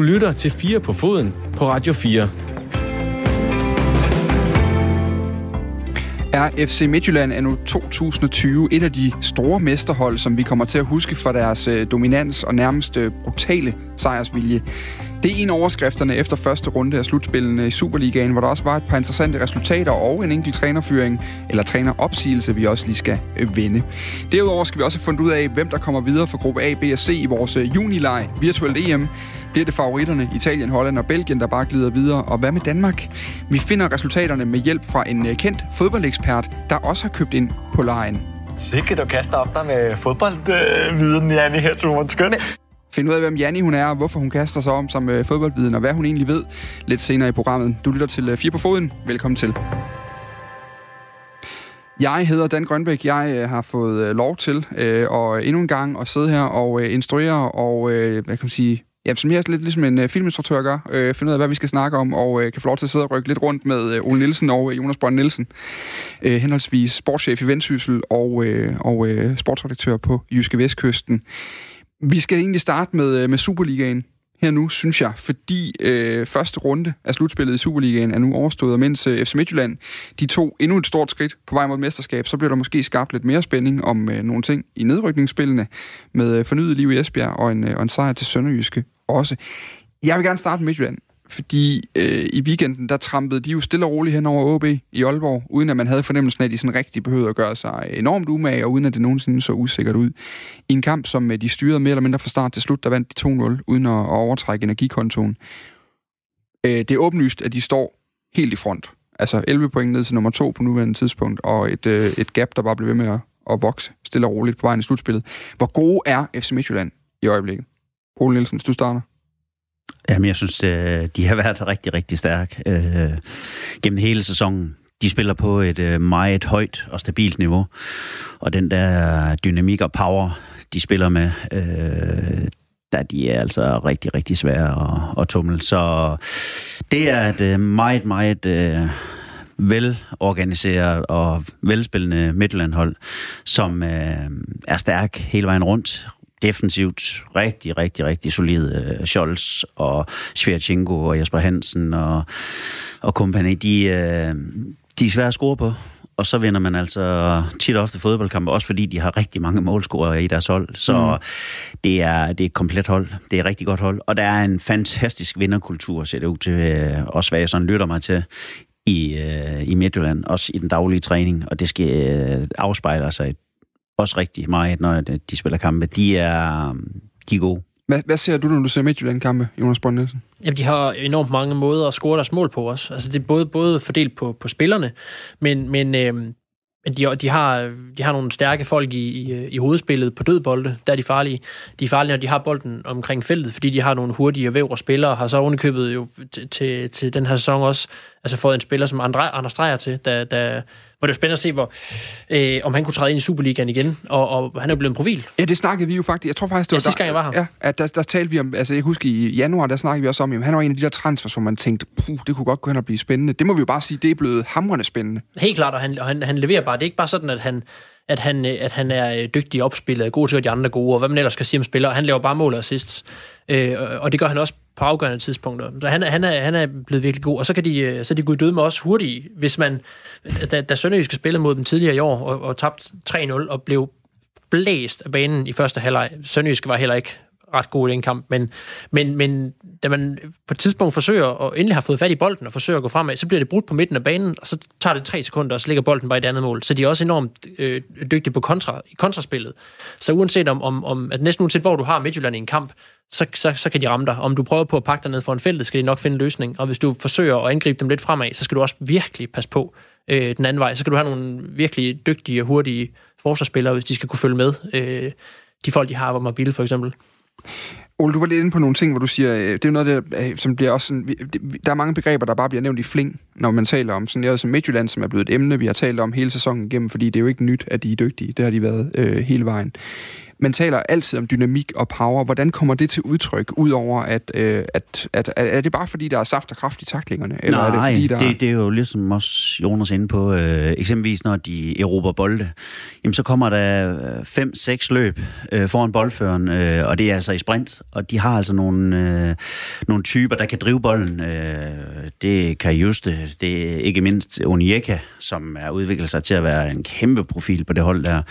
Du lytter til 4 på foden på Radio 4. er FC Midtjylland er nu 2020 et af de store mesterhold, som vi kommer til at huske for deres øh, dominans og nærmest øh, brutale sejrsvilje. Det er en af overskrifterne efter første runde af slutspillene i Superligaen, hvor der også var et par interessante resultater og en enkelt trænerfyring eller træneropsigelse, vi også lige skal øh, vende. Derudover skal vi også have fundet ud af, hvem der kommer videre fra gruppe A, B og C i vores junileg virtuelt EM. Bliver det favoritterne Italien, Holland og Belgien, der bare glider videre? Og hvad med Danmark? Vi finder resultaterne med hjælp fra en øh, kendt fodboldekspert, der også har købt ind på lejen. Sikke, du kaster op der med fodboldviden, Janne, her til Skøn. Find ud af, hvem Janni hun er, og hvorfor hun kaster sig om som øh, fodboldviden, og hvad hun egentlig ved lidt senere i programmet. Du lytter til øh, Fire på Foden. Velkommen til. Jeg hedder Dan Grønbæk. Jeg øh, har fået øh, lov til øh, og endnu en gang at sidde her og øh, instruere og, øh, hvad kan man sige, Ja, som jeg lidt ligesom en øh, filminstruktør gør, øh, finde ud af, hvad vi skal snakke om, og øh, kan få lov til at sidde og rykke lidt rundt med øh, Ole Nielsen og øh, Jonas Brønd Nielsen, øh, henholdsvis sportschef i Vendsyssel og, øh, og øh, sportsredaktør på Jyske Vestkysten. Vi skal egentlig starte med, øh, med Superligaen her nu, synes jeg, fordi øh, første runde af slutspillet i Superligaen er nu overstået, og mens øh, FC Midtjylland de tog endnu et stort skridt på vej mod mesterskab, så bliver der måske skabt lidt mere spænding om øh, nogle ting i nedrykningsspillene med øh, fornyet liv i Esbjerg og en, øh, og en sejr til Sønderjyske også. Jeg vil gerne starte med Midtjylland, fordi øh, i weekenden, der trampede de jo stille og roligt hen over OB i Aalborg, uden at man havde fornemmelsen af, at de sådan rigtig behøvede at gøre sig enormt umage, og uden at det nogensinde så usikkert ud. I en kamp, som øh, de styrede mere eller mindre fra start til slut, der vandt de 2-0, uden at, overtrække energikontoen. Øh, det er åbenlyst, at de står helt i front. Altså 11 point ned til nummer 2 på nuværende tidspunkt, og et, øh, et gap, der bare bliver ved med at, at vokse stille og roligt på vejen i slutspillet. Hvor gode er FC Midtjylland i øjeblikket? Ole Nielsen, du starter. Jamen, jeg synes, øh, de har været rigtig, rigtig stærke øh, gennem hele sæsonen. De spiller på et øh, meget højt og stabilt niveau, og den der dynamik og power, de spiller med, øh, der de er altså rigtig, rigtig svære at, at tumle. Så det er et øh, meget, meget øh, velorganiseret og velspillende Midtjylland-hold, som øh, er stærk hele vejen rundt, defensivt rigtig, rigtig, rigtig solid. Uh, Scholz og Svjerchenko og Jesper Hansen og, og kompagni, de, uh, de er svære at score på. Og så vinder man altså tit ofte fodboldkampe, også fordi de har rigtig mange målscorere i deres hold. Så mm. det, er, det er et komplet hold. Det er et rigtig godt hold. Og der er en fantastisk vinderkultur, ser det ud til, uh, også hvad jeg sådan lytter mig til i, i Midtjylland, også i den daglige træning. Og det skal uh, afspejle sig også rigtig meget, når de spiller kampe. De er, de er gode. Hvad, hvad ser du, når du ser Midtjylland-kampe, Jonas Brønd Nielsen? Jamen, de har enormt mange måder at score deres mål på også. Altså, det er både, både fordelt på, på spillerne, men, men, øh, men de, de, har, de har nogle stærke folk i, i, i hovedspillet på dødbolde. Der er de farlige. De er farlige, når de har bolden omkring feltet, fordi de har nogle hurtige vævre spillere, har så ovenikøbet jo til, til, til den her sæson også altså fået en spiller, som Andre, Anders Strejer til, der, der hvor det er spændende at se, hvor, øh, om han kunne træde ind i Superligaen igen, og, og han er blevet en profil. Ja, det snakkede vi jo faktisk. Jeg tror faktisk, det var... Ja, sidste gang jeg var her. Ja, at der, der talte vi om, altså jeg husker i januar, der snakkede vi også om, at han var en af de der transfers, hvor man tænkte, puh, det kunne godt gå hen og blive spændende. Det må vi jo bare sige, det er blevet hamrende spændende. Helt klart, og han, og han, han leverer bare. Det er ikke bare sådan, at han, at han, at han er dygtig i opspillet, god til at de andre gode, og hvad man ellers skal sige om spillere. Han laver bare mål og assists. Øh, og det gør han også på afgørende tidspunkter. Så han, han, er, han er blevet virkelig god, og så kan de, øh, så de gå døde med også hurtigt, hvis man, da, da Sønderjyske spillede mod dem tidligere i år, og, og tabt 3-0, og blev blæst af banen i første halvleg. Sønderjyske var heller ikke ret god i den kamp, men, men, men da man på et tidspunkt forsøger, og endelig har fået fat i bolden og forsøger at gå fremad, så bliver det brudt på midten af banen, og så tager det tre sekunder, og så ligger bolden bare i det andet mål. Så de er også enormt øh, dygtige på kontra, i kontraspillet. Så uanset om, om, om, at næsten uanset hvor du har Midtjylland i en kamp, så, så, så kan de ramme dig. Om du prøver på at pakke dig ned for en felt, skal de nok finde en løsning. Og hvis du forsøger at angribe dem lidt fremad, så skal du også virkelig passe på øh, den anden vej. Så skal du have nogle virkelig dygtige og hurtige forsvarsspillere, hvis de skal kunne følge med. Øh, de folk, de har, hvor mobile for eksempel. Ole, du var lidt inde på nogle ting, hvor du siger, øh, det er noget, der, øh, som bliver også sådan, der er mange begreber, der bare bliver nævnt i fling, når man taler om sådan noget som Midtjylland, som er blevet et emne, vi har talt om hele sæsonen igennem, fordi det er jo ikke nyt, at de er dygtige. Det har de været øh, hele vejen man taler altid om dynamik og power. Hvordan kommer det til udtryk, udover at, øh, at, at, at er det bare fordi, der er saft og kraft i taklingerne? Eller Nej, er det, fordi, der... det, det er jo ligesom også Jonas inde på, øh, eksempelvis når de erobrer bolde, jamen så kommer der fem, seks løb øh, foran boldføren, øh, og det er altså i sprint, og de har altså nogle, øh, nogle typer, der kan drive bolden. Øh, det kan Juste, det er ikke mindst Onieka, som er udviklet sig til at være en kæmpe profil på det hold der.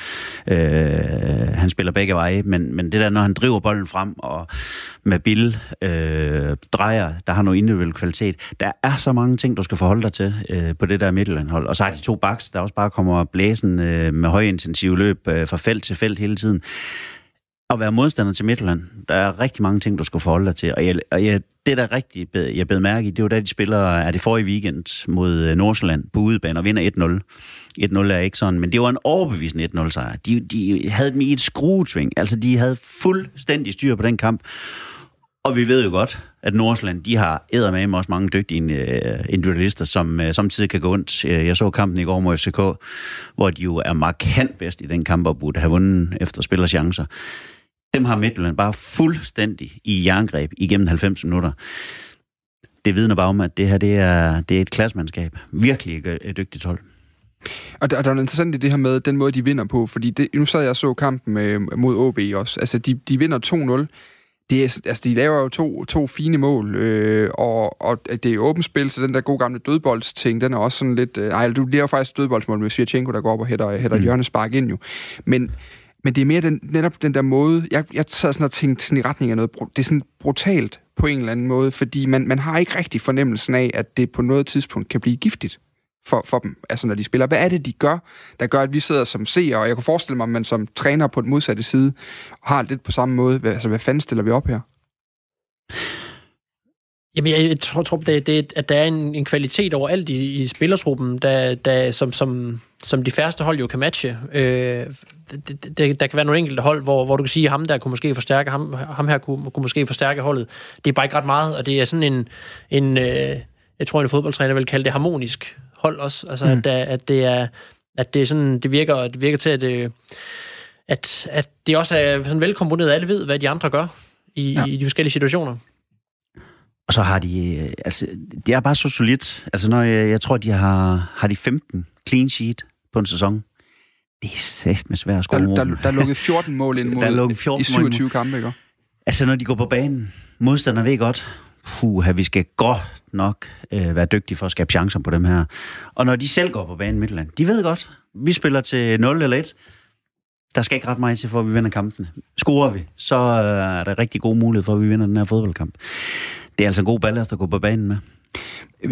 Øh, han spiller begge veje, men, men det der, når han driver bolden frem, og med Bill øh, drejer, der har noget individuel kvalitet. Der er så mange ting, du skal forholde dig til øh, på det der midtelandhold. Og så har de to backs, der også bare kommer blæsen øh, med højintensive løb øh, fra felt til felt hele tiden. At være modstander til Midtjylland, der er rigtig mange ting, du skal forholde dig til. Og, jeg, og jeg, det, der rigtig jeg bed mærke i, det var da de spiller, er det forrige weekend mod øh, Nordsjælland på udebane og vinder 1-0. 1-0 er ikke sådan, men det var en overbevisende 1-0 sejr. De, de havde dem i et skruetving. Altså, de havde fuldstændig styr på den kamp. Og vi ved jo godt, at Nordsjælland, de har med også mange dygtige øh, individualister, som øh, samtidig kan gå ondt. Jeg så kampen i går mod FCK, hvor de jo er markant bedst i den kamp, og burde have vundet efter spillerchancer. Dem har Midtjylland bare fuldstændig i jerngreb igennem 90 minutter. Det vidner bare om, at det her det er, det er et klassemandskab. Virkelig et dygtigt hold. Og der, og der er interessant i det her med den måde, de vinder på, fordi det, nu sad jeg og så kampen med, mod OB også. Altså, de, de vinder 2-0 det er, altså, de laver jo to, to fine mål, øh, og, og det er åbent spil, så den der gode gamle dødboldsting, den er også sådan lidt... Øh, ej, du laver faktisk dødboldsmål med Svirchenko, der går op og hætter, hætter mm. hjørnespark ind jo. Men, men det er mere den, netop den der måde... Jeg, jeg sad sådan og tænkte sådan i retning af noget... Det er sådan brutalt på en eller anden måde, fordi man, man har ikke rigtig fornemmelsen af, at det på noget tidspunkt kan blive giftigt for, for dem, altså når de spiller. Hvad er det, de gør, der gør, at vi sidder som seere, og jeg kunne forestille mig, at man som træner på den modsatte side har lidt på samme måde. Altså, hvad fanden stiller vi op her? Jamen, jeg tror, tror det, det, at der er en, en kvalitet overalt i, i spillertruppen, der, der, som, som, som de færreste hold jo kan matche. Øh, det, det, der kan være nogle enkelte hold, hvor, hvor du kan sige, at ham der kunne måske forstærke, ham, ham her kunne, kunne måske forstærke holdet. Det er bare ikke ret meget, og det er sådan en, en øh, jeg tror, en fodboldtræner vil kalde det harmonisk hold også. Altså, mm. at, at, det er, at det, er sådan, det, virker, det virker til, at, øh, at, at det også er sådan velkomponeret. Alle ved, hvad de andre gør i, ja. i de forskellige situationer. Og så har de, øh, altså, det er bare så solidt. Altså, når jeg, jeg tror, de har, har de 15 clean sheet på en sæson. Det er sæt med svært at score der, der, der er lukket 14 mål ind mod, der 14 i 27 mål. kampe, ikke? Altså, når de går på banen, modstander ved godt, puha, vi skal godt nok øh, være dygtige for at skabe chancer på dem her. Og når de selv går på banen Midtland, de ved godt, vi spiller til 0 eller 1. Der skal ikke ret meget til, for at vi vinder kampen. Scorer vi, så øh, er der rigtig god mulighed for, at vi vinder den her fodboldkamp. Det er altså en god ballast at gå på banen med.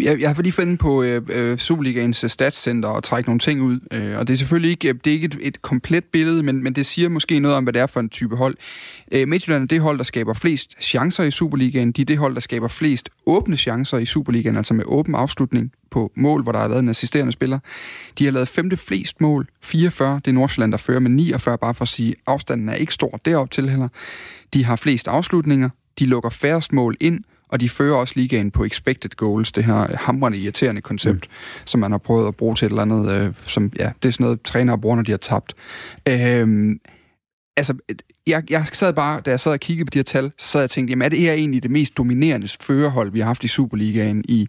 Jeg, jeg har lige fundet på øh, øh, Superligaens øh, statscenter og trække nogle ting ud, øh, og det er selvfølgelig ikke, øh, det er ikke et, et komplet billede, men, men det siger måske noget om, hvad det er for en type hold. Øh, Midtjylland er det hold, der skaber flest chancer i Superligaen. De er det hold, der skaber flest åbne chancer i Superligaen, altså med åben afslutning på mål, hvor der har været en assisterende spiller. De har lavet femte flest mål, 44. Det er Nordsjælland, der fører med 49, bare for at sige, afstanden er ikke stor derop til heller. De har flest afslutninger, de lukker færrest mål ind, og de fører også ligaen på expected goals, det her hamrende irriterende koncept, mm. som man har prøvet at bruge til et eller andet, øh, som, ja, det er sådan noget, trænere bruger, når de har tabt. Øhm, altså, jeg, jeg sad bare, da jeg sad og kiggede på de her tal, så sad jeg og tænkte, jamen er det her egentlig det mest dominerende førerhold, vi har haft i Superligaen i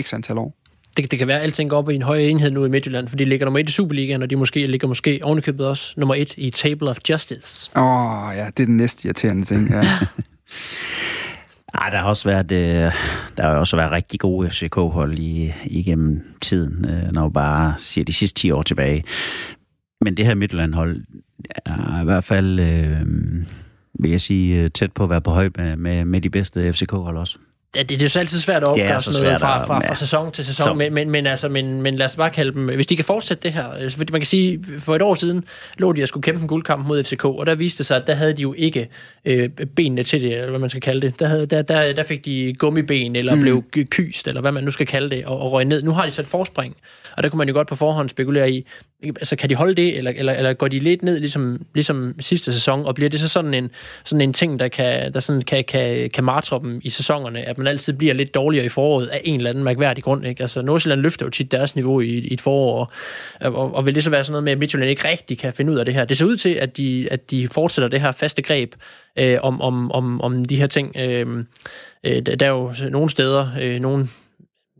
x antal år? Det, det kan være, at alting går op i en høj enhed nu i Midtjylland, for de ligger nummer et i Superligaen, og de måske ligger måske ovenikøbet også nummer et i Table of Justice. Åh, oh, ja, det er den næste irriterende ting, ja. Ej, der har også været, øh, der har også været rigtig gode FCK-hold i, igennem tiden, øh, når man bare siger de sidste 10 år tilbage. Men det her Midtjylland-hold er i hvert fald, øh, vil jeg sige, øh, tæt på at være på højde med, med, med de bedste FCK-hold også. Det, det er jo så altid svært at opgøre sådan noget fra, fra, fra sæson til sæson, men, men, men, altså, men, men lad os bare kalde dem, hvis de kan fortsætte det her, altså, fordi man kan sige, for et år siden lå de at skulle kæmpe en guldkamp mod FCK, og der viste sig, at der havde de jo ikke øh, benene til det, eller hvad man skal kalde det. Der, havde, der, der, der fik de gummiben, eller mm. blev kyst, eller hvad man nu skal kalde det, og, og røg ned. Nu har de sat forspring, og der kunne man jo godt på forhånd spekulere i, Altså, kan de holde det, eller, eller, eller går de lidt ned, ligesom, ligesom sidste sæson, og bliver det så sådan en, sådan en ting, der kan, der sådan kan, kan, kan martre dem i sæsonerne, at man altid bliver lidt dårligere i foråret af en eller anden mærkværdig grund, ikke? Altså, Nordsjælland løfter jo tit deres niveau i, i et forår, og, og, og vil det så være sådan noget med, at Midtjylland ikke rigtig kan finde ud af det her? Det ser ud til, at de, at de fortsætter det her faste greb øh, om, om, om, om de her ting. Øh, øh, der er jo nogle steder, øh, nogle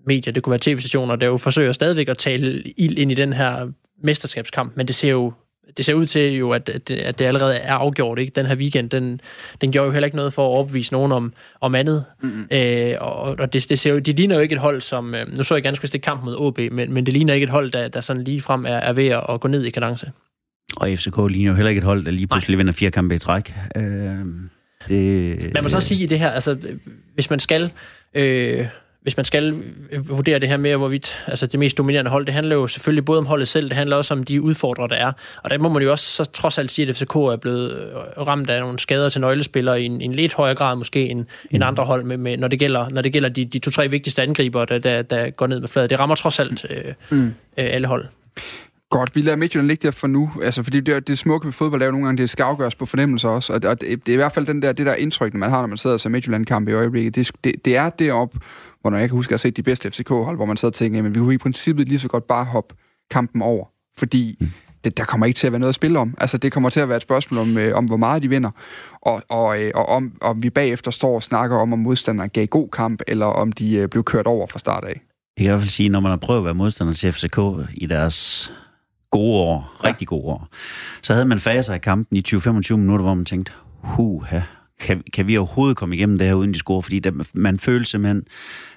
medier, det kunne være tv-stationer, der jo forsøger stadigvæk at tale ild ind i den her mesterskabskamp, men det ser jo det ser ud til jo, at, at, at det allerede er afgjort. Ikke? Den her weekend, den, den gjorde jo heller ikke noget for at overbevise nogen om, om andet. Mm-hmm. Øh, og og det, det, ser jo, de ligner jo ikke et hold, som... Øh, nu så jeg ganske det kamp mod OB, men, men det ligner ikke et hold, der, der sådan lige frem er, er ved at gå ned i kadence. Og FCK ligner jo heller ikke et hold, der lige pludselig Nej. vinder fire kampe i træk. Øh, det, man må så også sige i det her, altså hvis man skal... Øh, hvis man skal vurdere det her med, hvorvidt altså det mest dominerende hold, det handler jo selvfølgelig både om holdet selv, det handler også om de udfordrere, der er. Og der må man jo også så trods alt sige, at FCK er blevet øh, ramt af nogle skader til nøglespillere i en, en lidt højere grad måske end, end andre hold, med, med, når det gælder, når det gælder de, de to-tre vigtigste angriber, der, der, der går ned med fladet. Det rammer trods alt øh, mm. øh, alle hold. Godt, vi lader Midtjylland ligge der for nu, altså fordi det, det smukke ved fodbold er jo nogle gange, det skal afgøres på fornemmelser også, og, og det, det, er i hvert fald den der, det der indtryk, man har, når man sidder og ser Midtjylland-kamp i øjeblikket, det, det, det er deroppe, hvor når jeg kan huske, at jeg har set de bedste FCK-hold, hvor man sad og tænkte, men vi kunne i princippet lige så godt bare hoppe kampen over, fordi mm. det, der kommer ikke til at være noget at spille om. Altså, det kommer til at være et spørgsmål om, øh, om hvor meget de vinder, og, og, øh, og om, om vi bagefter står og snakker om, om modstanderen gav god kamp, eller om de øh, blev kørt over fra start af. Jeg kan i hvert fald sige, når man har prøvet at være modstander til FCK i deres gode år, ja. rigtig gode år, så havde man faser i kampen i 20-25 minutter, hvor man tænkte, huha, kan, kan vi overhovedet komme igennem det her, uden de scorer? Fordi der, man følte simpelthen,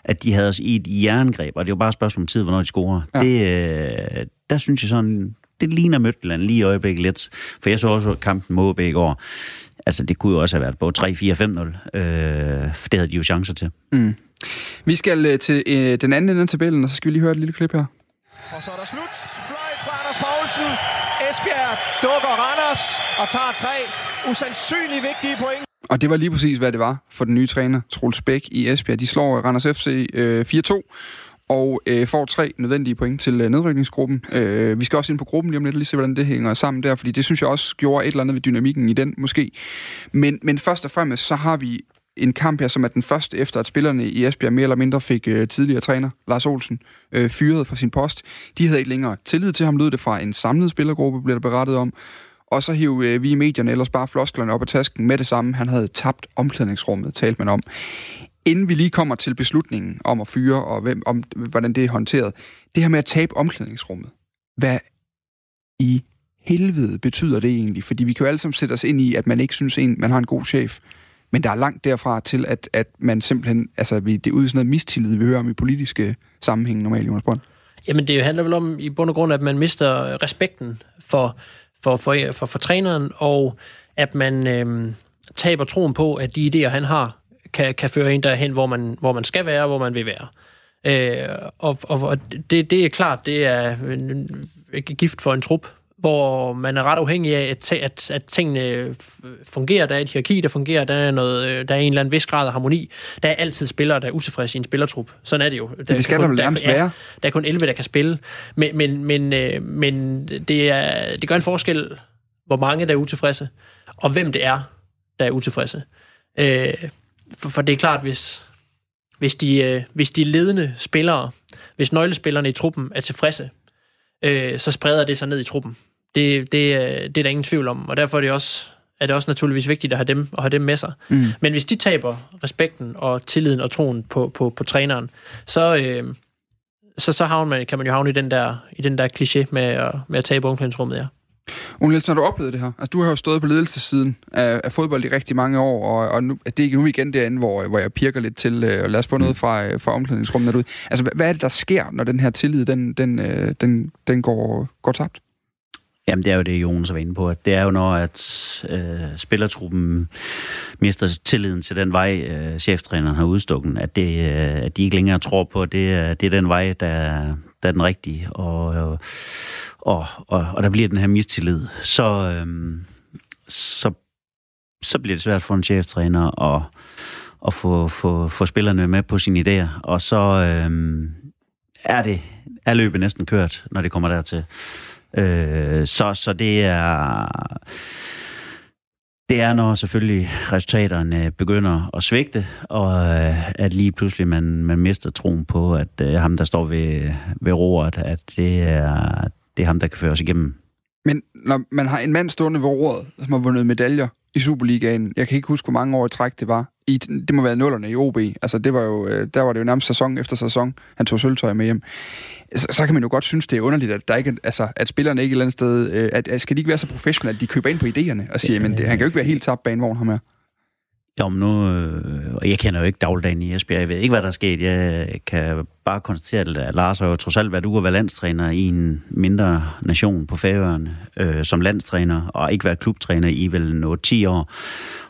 at de havde os i et jerngreb, og det var bare et spørgsmål om tid, hvornår de scorer. Ja. Det, øh, der synes jeg sådan, det ligner Møtland lige i øjeblikket lidt. For jeg så også kampen mod OB i går. Altså, det kunne jo også have været både 3-4-5-0. Øh, det havde de jo chancer til. Mm. Vi skal øh, til øh, den anden ende af tabellen, og så skal vi lige høre et lille klip her. Og så er der slut. Fløjt fra Anders Poulsen. Esbjerg dukker Randers og tager tre usandsynligt vigtige point. Og det var lige præcis, hvad det var for den nye træner, Troels Bæk i Esbjerg. De slår øh, Randers FC øh, 4-2 og øh, får tre nødvendige point til øh, nedrykningsgruppen. Øh, vi skal også ind på gruppen lige om lidt, og lige se, hvordan det hænger sammen der, fordi det synes jeg også gjorde et eller andet ved dynamikken i den, måske. Men, men først og fremmest, så har vi en kamp her, som er den første efter, at spillerne i Esbjerg mere eller mindre fik øh, tidligere træner, Lars Olsen, øh, fyret fra sin post. De havde ikke længere tillid til ham, lød det fra en samlet spillergruppe, blev der berettet om. Og så hiv øh, vi i medierne ellers bare flosklerne op af tasken med det samme. Han havde tabt omklædningsrummet, talte man om. Inden vi lige kommer til beslutningen om at fyre, og hvem, om, hvordan det er håndteret. Det her med at tabe omklædningsrummet. Hvad i helvede betyder det egentlig? Fordi vi kan jo alle sammen sætte os ind i, at man ikke synes, en, man har en god chef. Men der er langt derfra til, at, at man simpelthen... Altså, det er ud sådan noget mistillid, vi hører om i politiske sammenhæng normalt, Jonas Brønd. Jamen, det handler vel om i bund og grund, at man mister respekten for for, for, for, for træneren, og at man øh, taber troen på, at de idéer, han har, kan, kan føre en derhen, hvor man, hvor man skal være, hvor man vil være. Øh, og og det, det er klart, det er gift for en trup, hvor man er ret afhængig af, at, at, at tingene fungerer. Der er et hierarki, der fungerer. Der er, noget, der er en eller anden vis grad af harmoni. Der er altid spillere, der er utilfredse i en spillertrup. Sådan er det jo. Der det skal kun, der nærmest være. Der er kun 11, der kan spille. Men, men, men, øh, men det, er, det gør en forskel, hvor mange der er utilfredse, og hvem det er, der er utilfredse. Øh, for, for det er klart, hvis, hvis, de, øh, hvis de ledende spillere, hvis nøglespillerne i truppen er tilfredse, så spreder det sig ned i truppen. Det, det, det er der ingen tvivl om, og derfor er det også er det også naturligvis vigtigt at have dem, at have dem med sig. Mm. Men hvis de taber respekten og tilliden og troen på, på, på træneren, så, øh, så, så havner man, kan man jo havne i den der, i den der kliché med, at, med at tabe omklædningsrummet, ja. Ole Nielsen, har du oplevet det her? Altså, du har jo stået på ledelsessiden af, af fodbold i rigtig mange år, og, og nu, det er ikke nu igen derinde, hvor, hvor jeg pirker lidt til, øh, og lad os få noget fra, øh, fra omklædningsrummet derude. Altså, hvad, hvad er det, der sker, når den her tillid, den, den, øh, den, den går, går tabt? Jamen, det er jo det, Jonas var inde på. Det er jo, når at øh, spillertruppen mister tilliden til den vej, øh, cheftræneren har udstukket, at, det, øh, at de ikke længere tror på, at det, det er den vej, der, der er den rigtige. Og, og, og, og der bliver den her mistillid. Så, øh, så, så bliver det svært for en cheftræner at, at få, få, få spillerne med på sine idéer. Og så øh, er det er løbet næsten kørt, når det kommer dertil. Øh, så, så det er... Det er, når selvfølgelig resultaterne begynder at svigte, og øh, at lige pludselig man, man mister troen på, at øh, ham, der står ved, ved roret, at det er, det er ham, der kan føre os igennem. Men når man har en mand stående ved roret, som har vundet medaljer i Superligaen, jeg kan ikke huske, hvor mange år i træk det var, i, det må være nullerne i OB. Altså, det var jo, øh, der var det jo nærmest sæson efter sæson, han tog sølvtøj med hjem. Så, så kan man jo godt synes, det er underligt, at, der ikke, altså, at spillerne ikke et eller andet sted... Øh, at, at, skal de ikke være så professionelle, at de køber ind på idéerne og siger, men det, han kan jo ikke være helt tabt bag en vogn, ham her. Jo, men nu, øh, jeg kender jo ikke dagligdagen i Esbjerg. Jeg ved ikke, hvad der er sket. Jeg kan bare konstatere, at Lars har jo trods alt været ude at være landstræner i en mindre nation på Færøerne øh, som landstræner, og ikke været klubtræner i vel noget 10 år.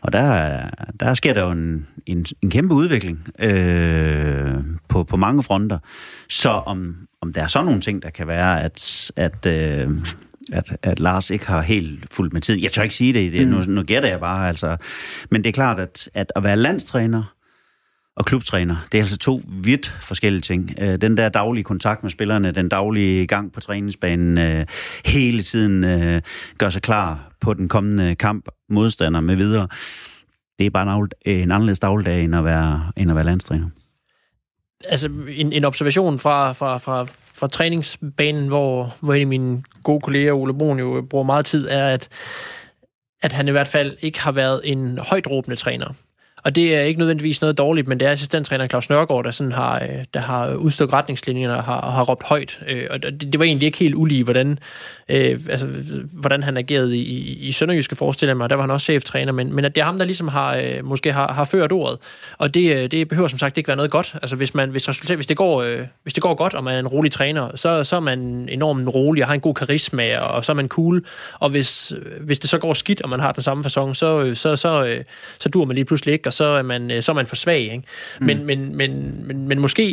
Og der, der sker der jo en, en, en kæmpe udvikling øh, på, på mange fronter. Så om, om der er sådan nogle ting, der kan være, at, at øh, at, at Lars ikke har helt fuldt med tid. Jeg tør ikke sige det, det mm. nu, nu gætter jeg bare. Altså. Men det er klart, at, at at være landstræner og klubtræner, det er altså to vidt forskellige ting. Øh, den der daglige kontakt med spillerne, den daglige gang på træningsbanen, øh, hele tiden øh, gør sig klar på den kommende kamp, modstander med videre. Det er bare en, en anderledes dagligdag, end at være, end at være landstræner altså en, en observation fra, fra, fra, fra træningsbanen, hvor, hvor en af mine gode kolleger, Ole Brun, jo bruger meget tid, er, at, at han i hvert fald ikke har været en højt træner. Og det er ikke nødvendigvis noget dårligt, men det er assistenttræner Claus Nørgaard, der, sådan har, øh, der har udstukket retningslinjerne og har, har råbt højt. Øh, og det, det var egentlig ikke helt ulige, hvordan, øh, altså, hvordan han agerede i, i Sønderjyske, forestiller mig. Der var han også cheftræner, men, men at det er ham, der ligesom har, øh, måske har, har ført ordet. Og det, øh, det behøver som sagt ikke være noget godt. Altså hvis, man, hvis, resultat, hvis, det går, øh, hvis det går godt, og man er en rolig træner, så, så er man enormt rolig og har en god karisma, og så er man cool. Og hvis, hvis det så går skidt, og man har den samme fasong, så, så, så, så, så dur man lige pludselig ikke, og så er man, øh, så er man for svag. Ikke? Mm. Men, men, men, men, men måske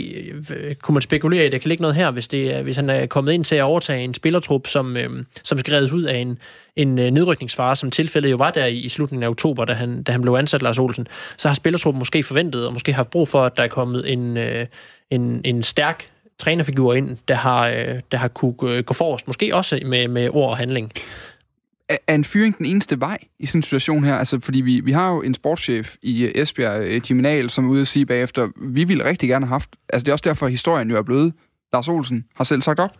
øh, kunne man spekulere i, at der kan ligge noget her, hvis, det hvis han er kommet ind til at overtage en spillertrup, som, øh, som skal reddes ud af en, en nedrykningsfare, som tilfældet jo var der i, i slutningen af oktober, da han, da han blev ansat, Lars Olsen, så har spillertruppen måske forventet, og måske haft brug for, at der er kommet en, en, en stærk trænerfigur ind, der har, der har kunne gå forrest, måske også med, med ord og handling er en fyring den eneste vej i sådan en situation her? Altså, fordi vi, vi har jo en sportschef i øh, Esbjerg, øh, Nahl, som er ude at sige bagefter, vi ville rigtig gerne have haft... Altså, det er også derfor, at historien jo er blevet. Lars Olsen har selv sagt op.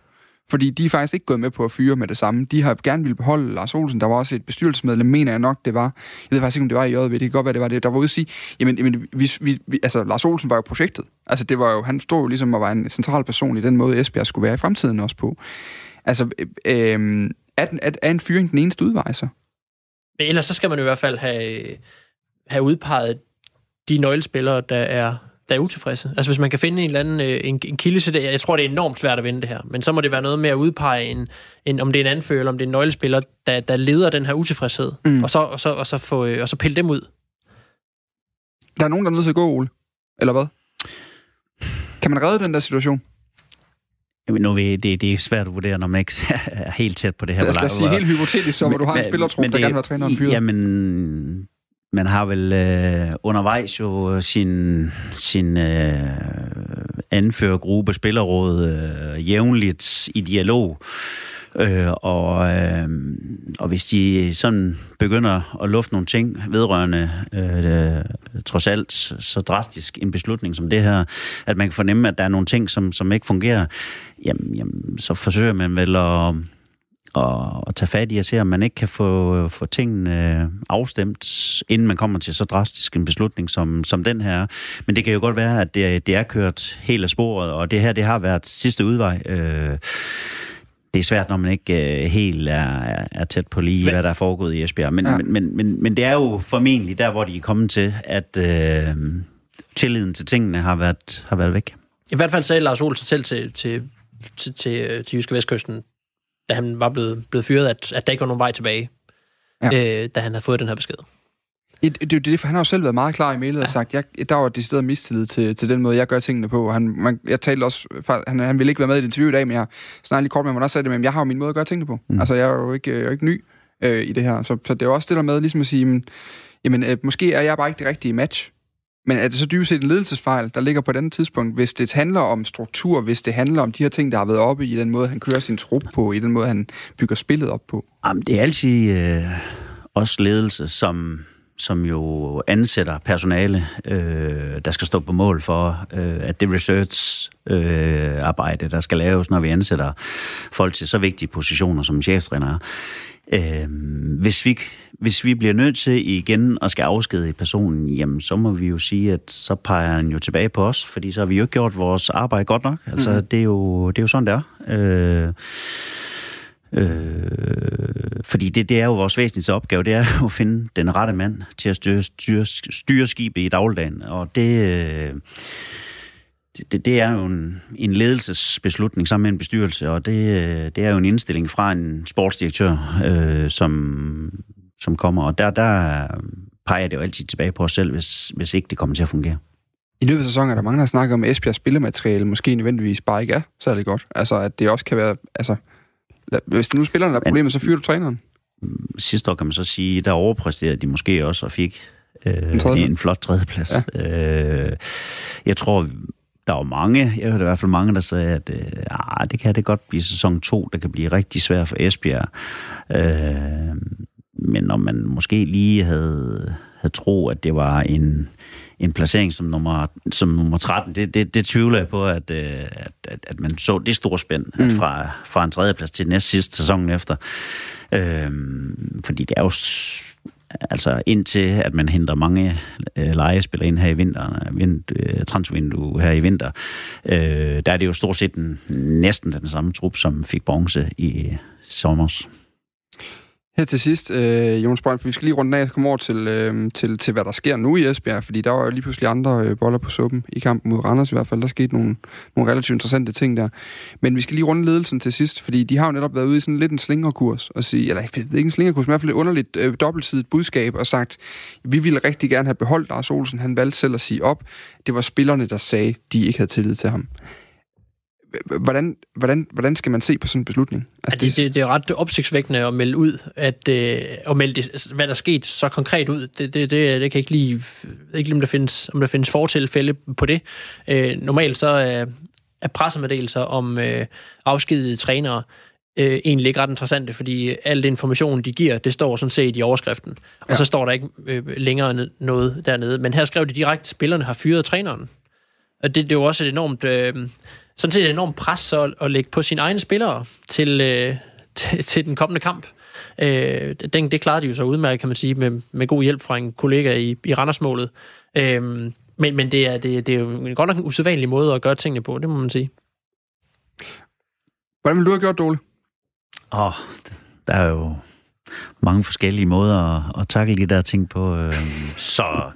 Fordi de er faktisk ikke gået med på at fyre med det samme. De har gerne ville beholde Lars Olsen. Der var også et bestyrelsesmedlem, mener jeg nok, det var. Jeg ved faktisk ikke, om det var i JV. Det kan godt være, det var det. Der var ude at sige, jamen, jamen vi, vi, vi, altså, Lars Olsen var jo projektet. Altså, det var jo, han stod jo ligesom og var en central person i den måde, Esbjerg skulle være i fremtiden også på. Altså, øh, øh, er, den, er, er en fyring den eneste udvej så? Men ellers så skal man i hvert fald have, have udpeget de nøglespillere, der er, der er utilfredse. Altså hvis man kan finde en eller anden øh, en, en kilde til det, jeg tror, det er enormt svært at vinde det her, men så må det være noget med at udpege, en, en, om det er en anfører, eller om det er en nøglespiller, der, der leder den her utilfredshed, mm. og, så, og, så, og, så få, øh, og så pille dem ud. Der er nogen, der er nødt til at gå, Ole. Eller hvad? Kan man redde den der situation? Nu det, det er svært at vurdere, når man ikke er helt tæt på det her. Lad os sige helt hypotetisk, så hvor du har en spillertrup, der gerne vil træne en fyret. Jamen, man har vel øh, undervejs jo sin, sin øh, anførergruppe, spillerråd, øh, jævnligt i dialog Øh, og, øh, og hvis de sådan begynder at lufte nogle ting vedrørende øh, trods alt så drastisk en beslutning som det her, at man kan fornemme, at der er nogle ting, som, som ikke fungerer, jamen, jamen, så forsøger man vel at og, og tage fat i at se, om man ikke kan få, få tingene øh, afstemt, inden man kommer til så drastisk en beslutning som, som den her. Men det kan jo godt være, at det, det er kørt helt af sporet, og det her det har været sidste udvej. Øh, det er svært, når man ikke uh, helt er, er tæt på lige, men, hvad der er foregået i Esbjerg. Men, ja. men, men, men, men det er jo formentlig der, hvor de er kommet til, at uh, tilliden til tingene har været, har været væk. I hvert fald sagde Lars Olsen selv til, til, til, til, til Jyske Vestkysten, da han var blevet, blevet fyret, at, at der ikke var nogen vej tilbage, ja. øh, da han havde fået den her besked. Det, det, det, det, for han har jo selv været meget klar i mailet ja. og sagt, jeg, der var decideret mistillid til, til den måde, jeg gør tingene på. Han, man, jeg talte også, han, han ville ikke være med i et interview i dag, men jeg snakkede lige kort med ham, og også sagde det, men jeg har jo min måde at gøre tingene på. Mm. Altså, jeg er jo ikke, jeg er ikke ny øh, i det her. Så, så det er jo også det der med, ligesom at sige, men, jamen, øh, måske er jeg bare ikke det rigtige match Men er det så dybest set en ledelsesfejl, der ligger på et andet tidspunkt, hvis det handler om struktur, hvis det handler om de her ting, der har været oppe i den måde, han kører sin trup på, i den måde, han bygger spillet op på? Jamen, det er altid øh, også ledelse, som, som jo ansætter personale, øh, der skal stå på mål for, øh, at det research-arbejde, øh, arbejde, der skal laves, når vi ansætter folk til så vigtige positioner som cheftræner. Øh, hvis, vi, hvis vi bliver nødt til igen at skal afskede personen, jamen så må vi jo sige, at så peger han jo tilbage på os, fordi så har vi jo ikke gjort vores arbejde godt nok. Altså, mm. det, er jo, det er jo sådan, det er. Øh, Øh, fordi det, det er jo vores væsentligste opgave, det er jo at finde den rette mand til at styre, styre, styre skibet i dagligdagen. Og det, øh, det, det er jo en, en ledelsesbeslutning sammen med en bestyrelse, og det, øh, det er jo en indstilling fra en sportsdirektør, øh, som, som kommer. Og der, der peger det jo altid tilbage på os selv, hvis, hvis ikke det kommer til at fungere. I løbet af sæsonen er der mange, der snakker om, at Esbjergs spillemateriale måske nødvendigvis bare ikke er særlig godt. Altså, at det også kan være... Altså, hvis det nu spillerne, der er problemet, så fyrer du træneren. Sidste år kan man så sige, der overpræsterede de måske også og fik øh, en, en flot tredjeplads. Ja. Øh, jeg tror, der var mange, jeg hørte i hvert fald mange, der sagde, at øh, ah, det kan det godt blive sæson 2, der kan blive rigtig svært for Esbjerg. Øh, men når man måske lige havde, havde tro, at det var en, en placering som nummer, som nummer 13, det, det, det tvivler jeg på, at, øh, at, at, at man så det store spænd mm. fra, fra en tredjeplads til næst sidste sæson efter. Øh, fordi det er jo altså indtil at man henter mange øh, legespillere ind her i vinteren, vind, øh, transfervindue her i vinter, øh, der er det jo stort set en, næsten den samme trup, som fik bronze i sommer. Her til sidst, øh, Jonas Brønd, for vi skal lige runde af og komme over til, øh, til, til, hvad der sker nu i Esbjerg, fordi der var jo lige pludselig andre øh, boller på suppen i kampen mod Randers i hvert fald. Der skete nogle, nogle relativt interessante ting der. Men vi skal lige runde ledelsen til sidst, fordi de har jo netop været ude i sådan lidt en slingerkurs, og sige, eller ikke en slingerkurs, men i hvert fald et underligt øh, dobbeltsidigt budskab, og sagt, vi ville rigtig gerne have beholdt Lars Olsen. Han valgte selv at sige op. Det var spillerne, der sagde, de ikke havde tillid til ham hvordan, hvordan, hvordan skal man se på sådan en beslutning? Altså, det, det, det er ret opsigtsvækkende at melde ud, at, øh, at melde det, hvad der er sket så konkret ud. Det, det, det, det kan ikke lige, ikke lige om der findes, om der findes fortilfælde på det. Øh, normalt så er, er pressemeddelelser om øh, afskedede trænere øh, egentlig ikke ret interessante, fordi al det information, de giver, det står sådan set i overskriften. Og ja. så står der ikke øh, længere noget dernede. Men her skrev de direkte, at spillerne har fyret træneren. Og det, det er jo også et enormt... Øh, sådan set et enormt pres så at lægge på sine egne spillere til, øh, til, til den kommende kamp. Øh, den, det klarede de jo så udmærket, kan man sige, med, med god hjælp fra en kollega i, i Randersmålet. Øh, men, men det, er, det, det er jo godt nok en usædvanlig måde at gøre tingene på, det må man sige. Hvordan vil du have gjort, Dole? Åh, oh, der er jo mange forskellige måder at, at takle de der ting på. Øh, så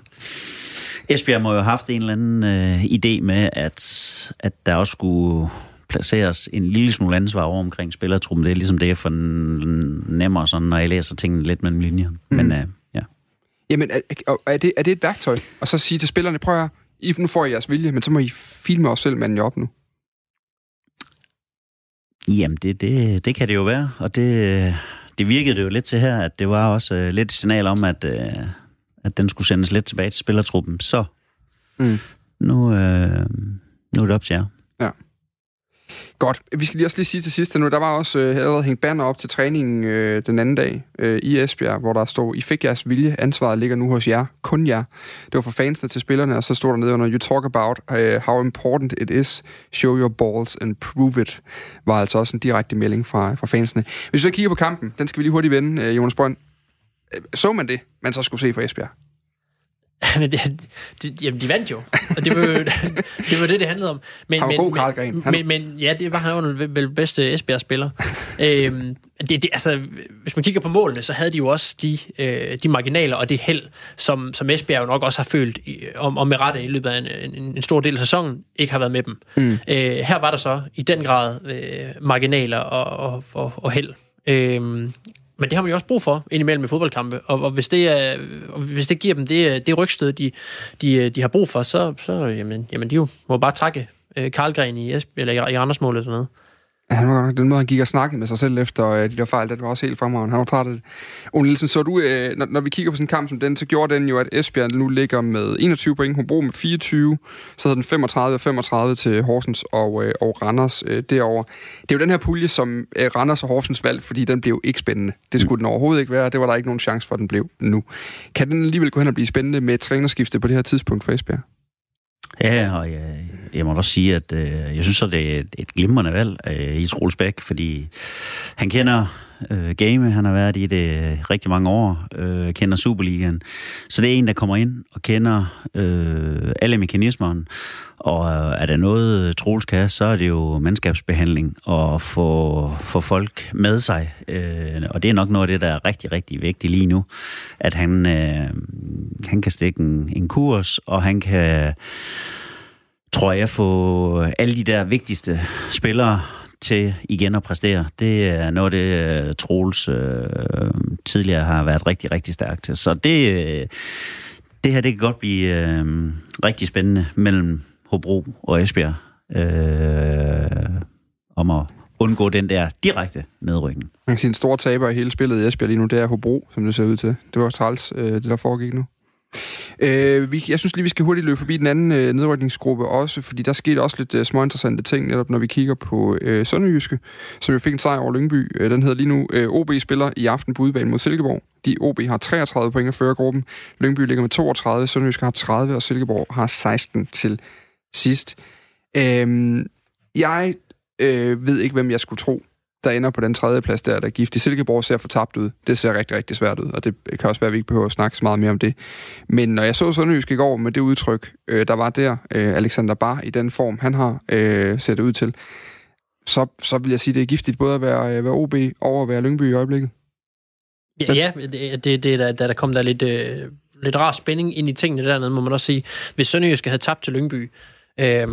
Esbjerg må jo have haft en eller anden øh, idé med, at, at der også skulle placeres en lille smule ansvar over omkring spillertruppen. Det er ligesom det, jeg fornemmer, sådan, når jeg læser tingene lidt mellem linjerne. Mm. Men øh, ja. Jamen, er, er, det, er det et værktøj? Og så sige til spillerne, prøv at I, nu får I jeres vilje, men så må I filme os selv manden op nu. Jamen, det, det, det kan det jo være, og det, det virkede det jo lidt til her, at det var også uh, lidt signal om, at, uh, at den skulle sendes lidt tilbage til spillertruppen. Så mm. nu, øh, nu er det op til jer. Ja. Godt. Vi skal lige også lige sige til sidst, at nu der var også øh, havde hængt banner op til træningen øh, den anden dag øh, i Esbjerg, hvor der stod, I fik jeres vilje, ansvaret ligger nu hos jer, kun jer. Det var for fansene til spillerne, og så stod der nede under, you talk about uh, how important it is, show your balls and prove it, var altså også en direkte melding fra, fra fansene. Hvis vi så kigger på kampen, den skal vi lige hurtigt vende, øh, Jonas Brønd. Øh, så man det, man så skulle se for Esbjerg? men det, det, jamen, de vandt jo. Og det var, det var det, det handlede om. Men, han var men, god, Karl Gren. Men, men, ja, det var han jo vel bedste Esbjerg-spiller. øhm, det, det, altså, hvis man kigger på målene, så havde de jo også de, øh, de marginaler og det held, som, som Esbjerg jo nok også har følt, i, om, om med rette i løbet af en, en, en stor del af sæsonen, ikke har været med dem. Mm. Øh, her var der så i den grad øh, marginaler og, og, og, og held. Øh, men det har man jo også brug for indimellem i fodboldkampe, og, og hvis, det er, og hvis det giver dem det, øh, det rygstød, de, de, øh, de har brug for, så, så jamen, jamen, de jo må bare takke øh, Karlgren i, Esb, eller i, i Randersmål eller sådan noget. Han var den måde, han gik og snakkede med sig selv efter øh, de der fejl, det var også helt fremragende. Han var træt af det. Ole Nielsen, så du, øh, når, når, vi kigger på sådan en kamp som den, så gjorde den jo, at Esbjerg nu ligger med 21 point, Hobro med 24, så havde den 35 og 35 til Horsens og, øh, og Randers øh, derover. Det er jo den her pulje, som øh, Randers og Horsens valgte, fordi den blev ikke spændende. Det skulle mm. den overhovedet ikke være, det var der ikke nogen chance for, at den blev nu. Kan den alligevel gå hen og blive spændende med et trænerskifte på det her tidspunkt for Esbjerg? Ja, og jeg, jeg må også sige, at øh, jeg synes, at det er et, et glimrende valg øh, i Troels Bæk, fordi han kender øh, game, han har været i det øh, rigtig mange år, øh, kender Superligaen. Så det er en, der kommer ind og kender øh, alle mekanismerne, og øh, er der noget øh, Troels kan, så er det jo mandskabsbehandling og få, få folk med sig. Øh, og det er nok noget af det, der er rigtig, rigtig vigtigt lige nu, at han, øh, han kan stikke en, en kurs, og han kan tror jeg, få alle de der vigtigste spillere til igen at præstere. Det er noget, det øh, Troels øh, tidligere har været rigtig, rigtig stærkt til. Så det, øh, det her, det kan godt blive øh, rigtig spændende mellem Hobro og Esbjerg øh, om at undgå den der direkte nedrykning. Man kan sige, en stor taber i hele spillet i Esbjerg lige nu, det er Hobro, som det ser ud til. Det var træls, øh, det der foregik nu. Øh, vi, jeg synes lige, vi skal hurtigt løbe forbi den anden øh, nedrykningsgruppe også, fordi der skete også lidt øh, små interessante ting, netop når vi kigger på øh, Sønderjyske, som jo fik en sejr over Lyngby. Øh, den hedder lige nu øh, OB spiller i aften på udebane mod Silkeborg. De OB har 33 point og fører gruppen. Lyngby ligger med 32, Sønderjyske har 30, og Silkeborg har 16 til sidst. Øh, jeg øh, ved ikke, hvem jeg skulle tro der ender på den tredje plads der, der er gift. I Silkeborg ser for tabt ud. Det ser rigtig, rigtig svært ud, og det kan også være, at vi ikke behøver at snakke så meget mere om det. Men når jeg så Sønderjysk i går med det udtryk, øh, der var der, øh, Alexander Bar i den form, han har øh, set ud til, så, så vil jeg sige, at det er giftigt både at være, øh, være OB og at være Lyngby i øjeblikket. Ja, ja det, det, det der, der, kom der lidt, øh, lidt rar spænding ind i tingene dernede, må man også sige. Hvis Sønderjysk havde tabt til Lyngby, øh,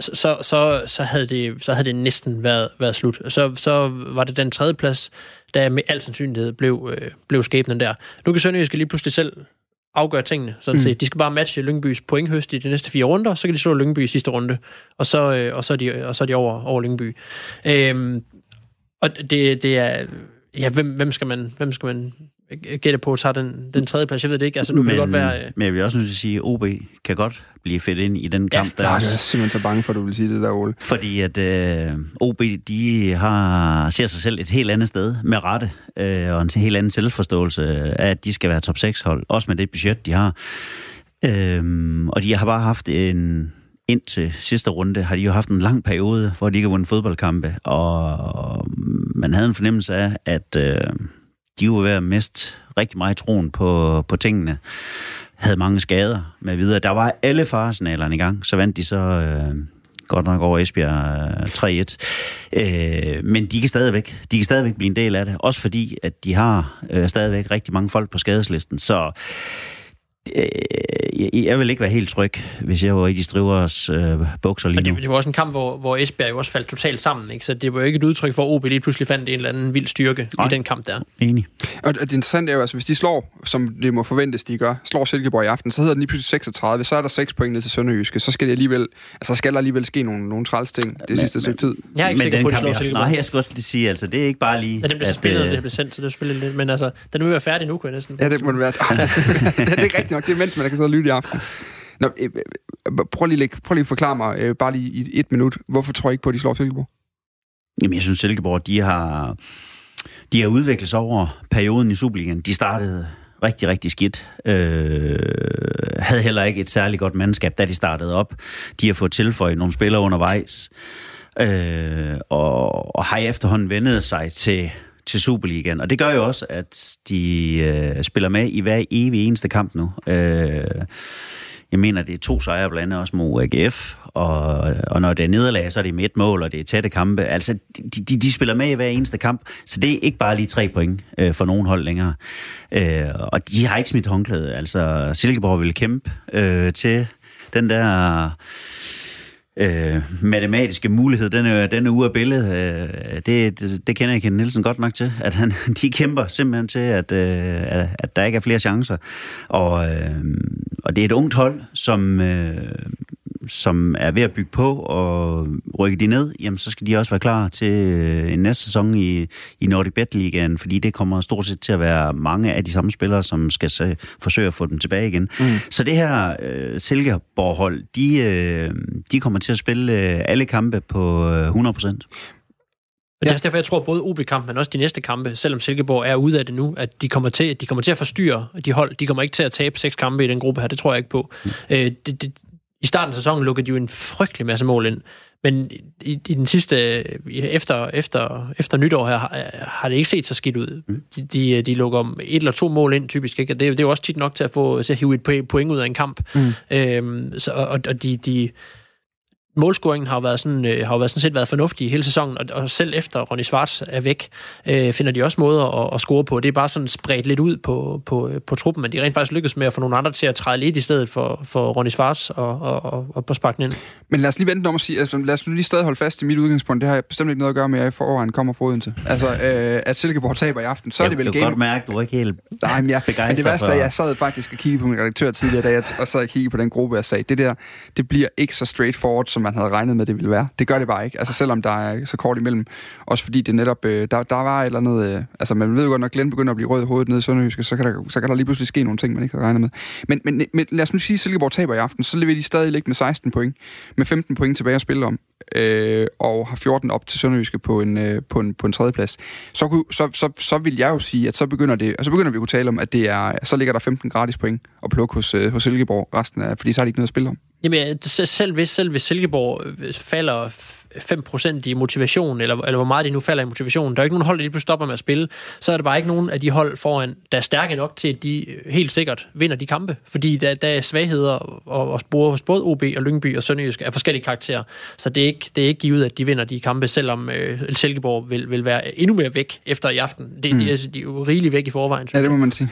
så, så, så, havde det, så havde det næsten været, været slut. Så, så var det den tredje plads, der med al sandsynlighed blev, øh, blev skæbnen der. Nu kan Sønderjyske lige pludselig selv afgøre tingene. Sådan mm. set. De skal bare matche Lyngbys pointhøst i de næste fire runder, så kan de slå Lyngby i sidste runde, og så, øh, og så, er, de, og så er de over, over Lyngby. Øhm, og det, det er... Ja, hvem, hvem, skal man, hvem skal man gætte på, tager den, den tredje plads. Jeg ved det ikke. Altså, nu men, kan det godt være... Øh... Men jeg vil også nødt til at sige, at OB kan godt blive fedt ind i den kamp. Ja, der også. jeg er simpelthen så bange for, at du vil sige det der, Ole. Fordi at øh, OB, de har, ser sig selv et helt andet sted med rette, øh, og en helt anden selvforståelse af, at de skal være top 6 hold. Også med det budget, de har. Øh, og de har bare haft en indtil sidste runde har de jo haft en lang periode, hvor de ikke har vundet fodboldkampe, og man havde en fornemmelse af, at øh, de var ved at miste rigtig meget troen på, på tingene. Havde mange skader med videre. Der var alle faresignalerne i gang. Så vandt de så øh, godt nok over Esbjerg øh, 3-1. Øh, men de kan stadigvæk, de kan stadigvæk blive en del af det. Også fordi, at de har øh, stadigvæk rigtig mange folk på skadeslisten. Så øh, jeg vil ikke være helt tryg, hvis jeg var i de strivers øh, bukser lige nu. Det, det var også en kamp, hvor, hvor Esbjerg jo også faldt totalt sammen, ikke? så det var jo ikke et udtryk for, at OB lige pludselig fandt en eller anden vild styrke Nej. i den kamp der. Enig. Og det interessante er jo, altså hvis de slår, som det må forventes, de gør, slår Silkeborg i aften, så hedder den lige pludselig 36, så er der 6 point ned til Sønderjyske, så skal det alligevel, altså skal der alligevel ske nogle, nogle træls ting det men, sidste stykke tid. Jeg er ikke men sikker på, at de slår Silkeborg. Nej, jeg skal også sige, altså det er ikke bare lige... Ja, det bliver så spillet, øh... det bliver sendt, så det er selvfølgelig lidt, men altså, den vil være færdig nu, kunne jeg næsten. Ja, det må det være. det er ikke rigtigt nok, det er mens man kan sidde og lytte i aften. Nå, øh, øh, øh, prøv, lige, prøv lige at forklare mig, bare lige i et minut, hvorfor tror jeg ikke på, at de slår Silkeborg? Jamen, jeg synes, Silkeborg, de har, de har udviklet sig over perioden i Superligaen. De startede rigtig, rigtig skidt. Øh, havde heller ikke et særligt godt mandskab, da de startede op. De har fået tilføjet nogle spillere undervejs. Øh, og, og har efterhånden vendet sig til, til Superligaen. Og det gør jo også, at de øh, spiller med i hver evig eneste kamp nu. Øh, jeg mener, det er to sejre blandt andet også mod AGF, og, og når det er nederlag, så er det med et mål, og det er tætte kampe. Altså, de, de, de spiller med i hver eneste kamp, så det er ikke bare lige tre point øh, for nogen hold længere. Øh, og de har ikke smidt håndklæde. Altså, Silkeborg vil kæmpe øh, til den der øh, matematiske mulighed, den er, den er ude af billedet. Øh, det, det, det kender jeg Ken Nielsen godt nok til, at han, de kæmper simpelthen til, at, øh, at der ikke er flere chancer. Og, øh, og det er et ungt hold, som, øh, som er ved at bygge på, og rykke de ned, jamen så skal de også være klar til øh, en næste sæson i, i Nordic Bet Ligaen, fordi det kommer stort set til at være mange af de samme spillere, som skal se, forsøge at få dem tilbage igen. Mm. Så det her øh, Silkeborg-hold, de, øh, de kommer til at spille øh, alle kampe på øh, 100 procent. Og det er derfor, jeg tror, både OB-kampen, men også de næste kampe, selvom Silkeborg er ude af det nu, at de kommer til, de kommer til at forstyrre de hold. De kommer ikke til at tabe seks kampe i den gruppe her, det tror jeg ikke på. Mm. Øh, det, det, I starten af sæsonen lukkede de jo en frygtelig masse mål ind, men i, i den sidste, efter, efter, efter nytår her, har, har det ikke set så skidt ud. Mm. De, de, de lukker et eller to mål ind, typisk. Ikke? Det, det er jo også tit nok til at få til at hive et point ud af en kamp. Mm. Øhm, så, og, og de, de, målscoringen har jo været sådan, øh, har jo været sådan set været fornuftig hele sæsonen, og, og selv efter Ronny Schwartz er væk, øh, finder de også måder at, at score på. Det er bare sådan spredt lidt ud på, på, på truppen, men de rent faktisk lykkes med at få nogle andre til at træde lidt i stedet for, for Ronny Schwartz og, og, og, og på sparken ind. Men lad os lige vente om at sige, altså lad os lige stadig holde fast i mit udgangspunkt. Det har jeg bestemt ikke noget at gøre med, at jeg i foråren kommer fra til. Altså, øh, at Silkeborg taber i aften, så jeg, er det vel game. Jeg kan godt mærke, du er ikke helt Nej, men, jeg, men det værste er, at jeg sad faktisk og kiggede på min redaktør tidligere, da jeg og sad og kiggede på den gruppe, jeg sagde, det der, det bliver ikke så straightforward, som man havde regnet med, det ville være. Det gør det bare ikke. Altså selvom der er så kort imellem. Også fordi det netop, øh, der, der var et eller andet, øh, altså man ved jo godt, når Glenn begynder at blive rød i hovedet nede i Sønderjyske, så kan, der, så kan der lige pludselig ske nogle ting, man ikke havde regnet med. Men, men, men lad os nu sige, at Silkeborg taber i aften, så leverer de stadig ligge med 16 point, med 15 point tilbage at spille om, øh, og har 14 op til Sønderjyske på en, øh, på en, på en tredje plads. Så, så, så, så vil jeg jo sige, at så begynder, det, altså, så begynder vi at kunne tale om, at det er, så ligger der 15 gratis point at plukke hos, øh, hos Silkeborg resten af, fordi så har de ikke noget at spille om. Jamen, selv hvis, selv hvis Silkeborg øh, falder 5% i motivation, eller, eller hvor meget de nu falder i motivation. Der er ikke nogen hold, der lige pludselig stopper med at spille. Så er der bare ikke nogen af de hold foran, der er stærke nok til, at de helt sikkert vinder de kampe. Fordi der, der er svagheder og, og spore hos både OB og Lyngby og Sønderjysk af forskellige karakterer. Så det er ikke, det er ikke givet, at de vinder de kampe, selvom øh, Silkeborg vil, vil være endnu mere væk efter i aften. Det, mm. de, er, de er jo rigeligt væk i forvejen. Ja, det må man sige.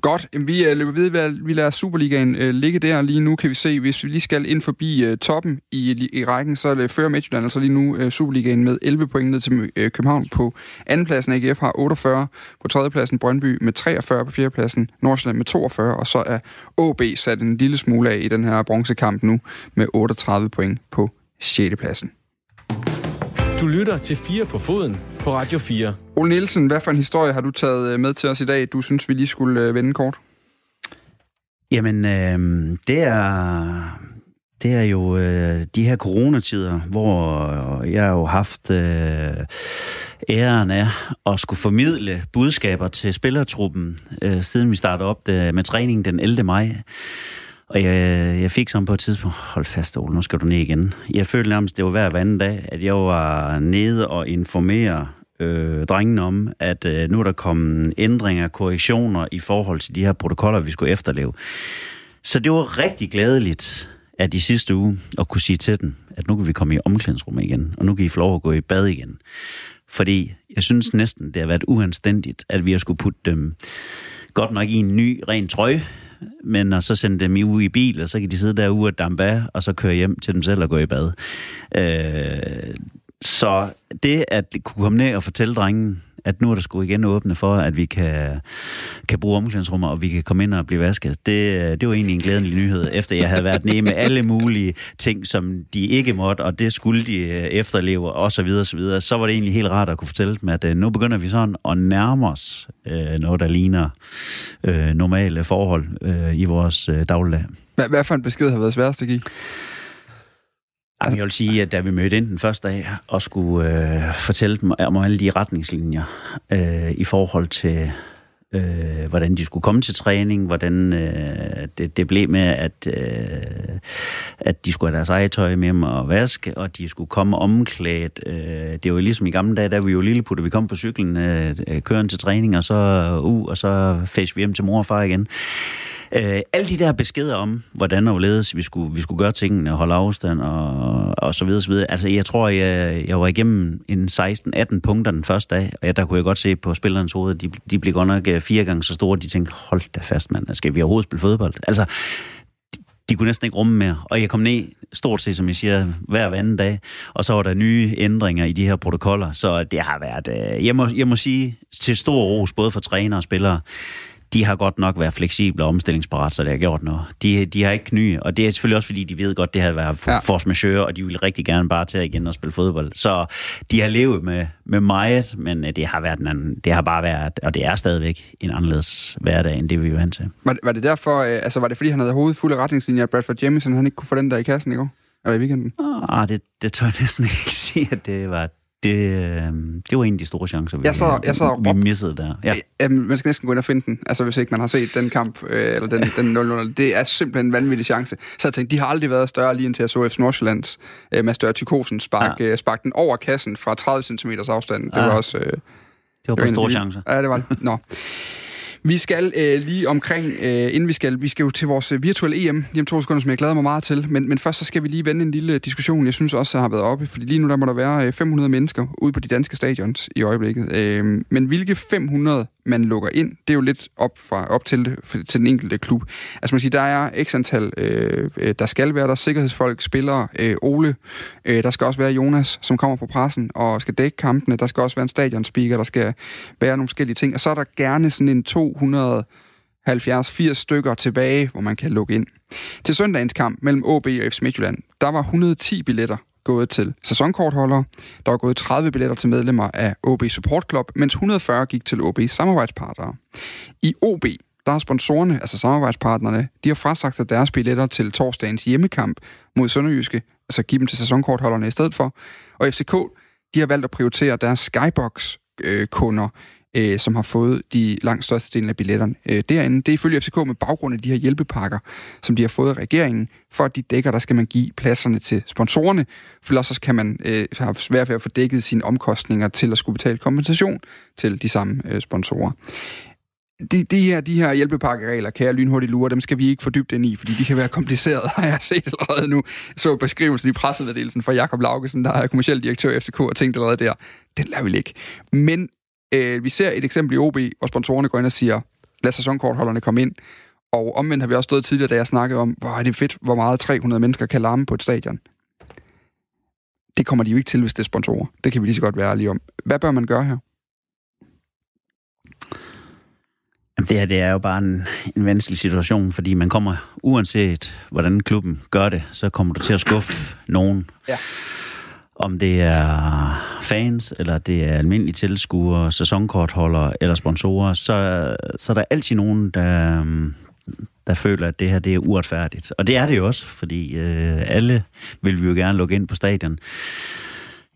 Godt, vi øh, løber videre. Vi lader Superligaen øh, ligge der lige nu. Kan vi se, hvis vi lige skal ind forbi øh, toppen i, i rækken, så er det Midtjylland, altså lige nu Superligaen med 11 point ned til København på andenpladsen. AGF har 48 på tredjepladsen, Brøndby med 43 på fjerdepladsen, Nordsjælland med 42, og så er AB sat en lille smule af i den her bronzekamp nu med 38 point på 6. pladsen. Du lytter til 4 på foden på Radio 4. Ole Nielsen, hvad for en historie har du taget øh, med til os i dag, du synes, vi lige skulle øh, vende kort? Jamen, øh, det er... Det er jo øh, de her coronatider, hvor jeg har jo haft øh, æren af at skulle formidle budskaber til spillertruppen, øh, siden vi startede op det, med træningen den 11. maj. Og jeg, jeg fik sådan på et tidspunkt, hold fast, Ole, nu skal du ned igen. Jeg følte nærmest, det var hver anden dag, at jeg var nede og informere øh, drengene om, at øh, nu er der kommet ændringer, korrektioner i forhold til de her protokoller, vi skulle efterleve. Så det var rigtig glædeligt at i sidste uge at kunne sige til dem, at nu kan vi komme i omklædningsrummet igen, og nu kan I få lov at gå i bad igen. Fordi jeg synes næsten, det har været uanstændigt, at vi har skulle putte dem godt nok i en ny, ren trøje, men og så sende dem ud i bil, og så kan de sidde derude og dampe af, og så køre hjem til dem selv og gå i bad. Øh, så det at kunne komme ned og fortælle drengen, at nu er der sgu igen åbne for, at vi kan, kan bruge omklædningsrummer, og vi kan komme ind og blive vasket. Det, det var egentlig en glædelig nyhed, efter jeg havde været nede med alle mulige ting, som de ikke måtte, og det skulle de øh, efterleve, og så videre, så videre. Så var det egentlig helt rart at kunne fortælle dem, at øh, nu begynder vi sådan at nærme os øh, noget, der ligner øh, normale forhold øh, i vores øh, dagligdag. Hvad, hvad for en besked har været sværest at give? Jamen, jeg vil sige, at da vi mødte ind den første dag og skulle øh, fortælle dem om alle de retningslinjer øh, i forhold til, øh, hvordan de skulle komme til træning, hvordan øh, det, det blev med, at, øh, at de skulle have deres eget tøj med dem og vaske, og de skulle komme omklædt. Øh, det var jo ligesom i gamle dage, da vi jo lilleputter, vi kom på cyklen, øh, øh køren til træning, og så uh, og så fæs vi hjem til mor og far igen. Øh, alle de der beskeder om, hvordan og hvorledes vi skulle, vi skulle gøre tingene, holde afstand og, og så videre, så videre. Altså, jeg tror, jeg, jeg var igennem en 16-18 punkter den første dag, og jeg, der kunne jeg godt se på spillernes hoved, de, de blev godt nok øh, fire gange så store, de tænkte, hold da fast, mand, skal vi overhovedet spille fodbold? Altså, de, kunne næsten ikke rumme mere. Og jeg kom ned, stort set, som jeg siger, hver anden dag, og så var der nye ændringer i de her protokoller, så det har været, øh, jeg, må, jeg må sige, til stor ros, både for træner og spillere, de har godt nok været fleksible og omstillingsparat, så det har gjort noget. De, de har ikke kny, og det er selvfølgelig også, fordi de ved godt, det har været for, Ja. force majeure, og de vil rigtig gerne bare tage igen og spille fodbold. Så de har levet med, med meget, men øh, det har, været en anden, det har bare været, og det er stadigvæk en anderledes hverdag, end det vi er vant til. Var, var det derfor, øh, altså var det fordi, han havde hovedet fuld af retningslinjer, at Bradford Jamison, han ikke kunne få den der i kassen i går? Eller i weekenden? Ah, det, det tør jeg næsten ikke sige, at det var... Det, øh, det var en af de store chancer, vi, Jeg sad- jeg og vi missede der. Ja. Jamen, man skal næsten gå ind og finde den, altså hvis ikke man har set den kamp, øh, eller den, den 0-0. Det er simpelthen en vanvittig chance. Så jeg tænkte, de har aldrig været større, lige indtil jeg så FC Nordsjællands øh, Mads Dør Tykosen spark, ja. øh, spark den over kassen fra 30 cm afstand. Det Ja. var også... Øh, Det var bare store chancer. Ja, det var det. Nå. Vi skal øh, lige omkring, øh, inden vi skal, vi skal jo til vores øh, virtuelle EM lige om to sekunder, som jeg glæder mig meget til. Men, men først så skal vi lige vende en lille diskussion, jeg synes også har været oppe. Fordi lige nu der må der være øh, 500 mennesker ude på de danske stadions i øjeblikket. Øh, men hvilke 500 man lukker ind, det er jo lidt op, fra, op til, det- for- til den enkelte klub. Altså man siger, der er x antal, øh, øh, der skal være der, sikkerhedsfolk, spillere, øh, Ole, øh, der skal også være Jonas, som kommer fra pressen og skal dække kampene, der skal også være en stadionspeaker, der skal være nogle forskellige ting, og så er der gerne sådan en 270-80 stykker tilbage, hvor man kan lukke ind. Til søndagens kamp mellem OB og FC Midtjylland, der var 110 billetter gået til sæsonkortholdere. Der var gået 30 billetter til medlemmer af OB Support Club, mens 140 gik til OB samarbejdspartnere. I OB, der har sponsorerne, altså samarbejdspartnerne, de har frasagt sig deres billetter til torsdagens hjemmekamp mod Sønderjyske, altså give dem til sæsonkortholderne i stedet for. Og FCK, de har valgt at prioritere deres Skybox-kunder, øh, øh, som har fået de langt største delen af billetterne øh, derinde. Det er ifølge FCK med baggrund af de her hjælpepakker, som de har fået af regeringen. For at de dækker, der skal man give pladserne til sponsorerne, for ellers så kan man øh, have svært ved at få dækket sine omkostninger til at skulle betale kompensation til de samme øh, sponsorer. De, de, her, de her hjælpepakkeregler, kære lynhurtigt lure, dem skal vi ikke fordybe ind i, fordi de kan være komplicerede, har jeg set allerede nu. Så beskrivelsen i pressemeddelelsen fra Jakob Laugesen, der er kommersiel direktør i FCK, og tænkte allerede der, den lader vi ikke. Men øh, vi ser et eksempel i OB, hvor sponsorerne går ind og siger, lad sæsonkortholderne komme ind. Og omvendt har vi også stået tidligere, da jeg snakkede om, hvor er det fedt, hvor meget 300 mennesker kan larme på et stadion. Det kommer de jo ikke til, hvis det er sponsorer. Det kan vi lige så godt være lige om. Hvad bør man gøre her? Jamen, det her det er jo bare en, en vanskelig situation, fordi man kommer, uanset hvordan klubben gør det, så kommer du til at skuffe nogen. Ja. Om det er fans, eller det er almindelige tilskuere, sæsonkortholdere eller sponsorer, så, så er der altid nogen, der, der føler, at det her det er uretfærdigt. Og det er det jo også, fordi øh, alle vil vi jo gerne lukke ind på stadion.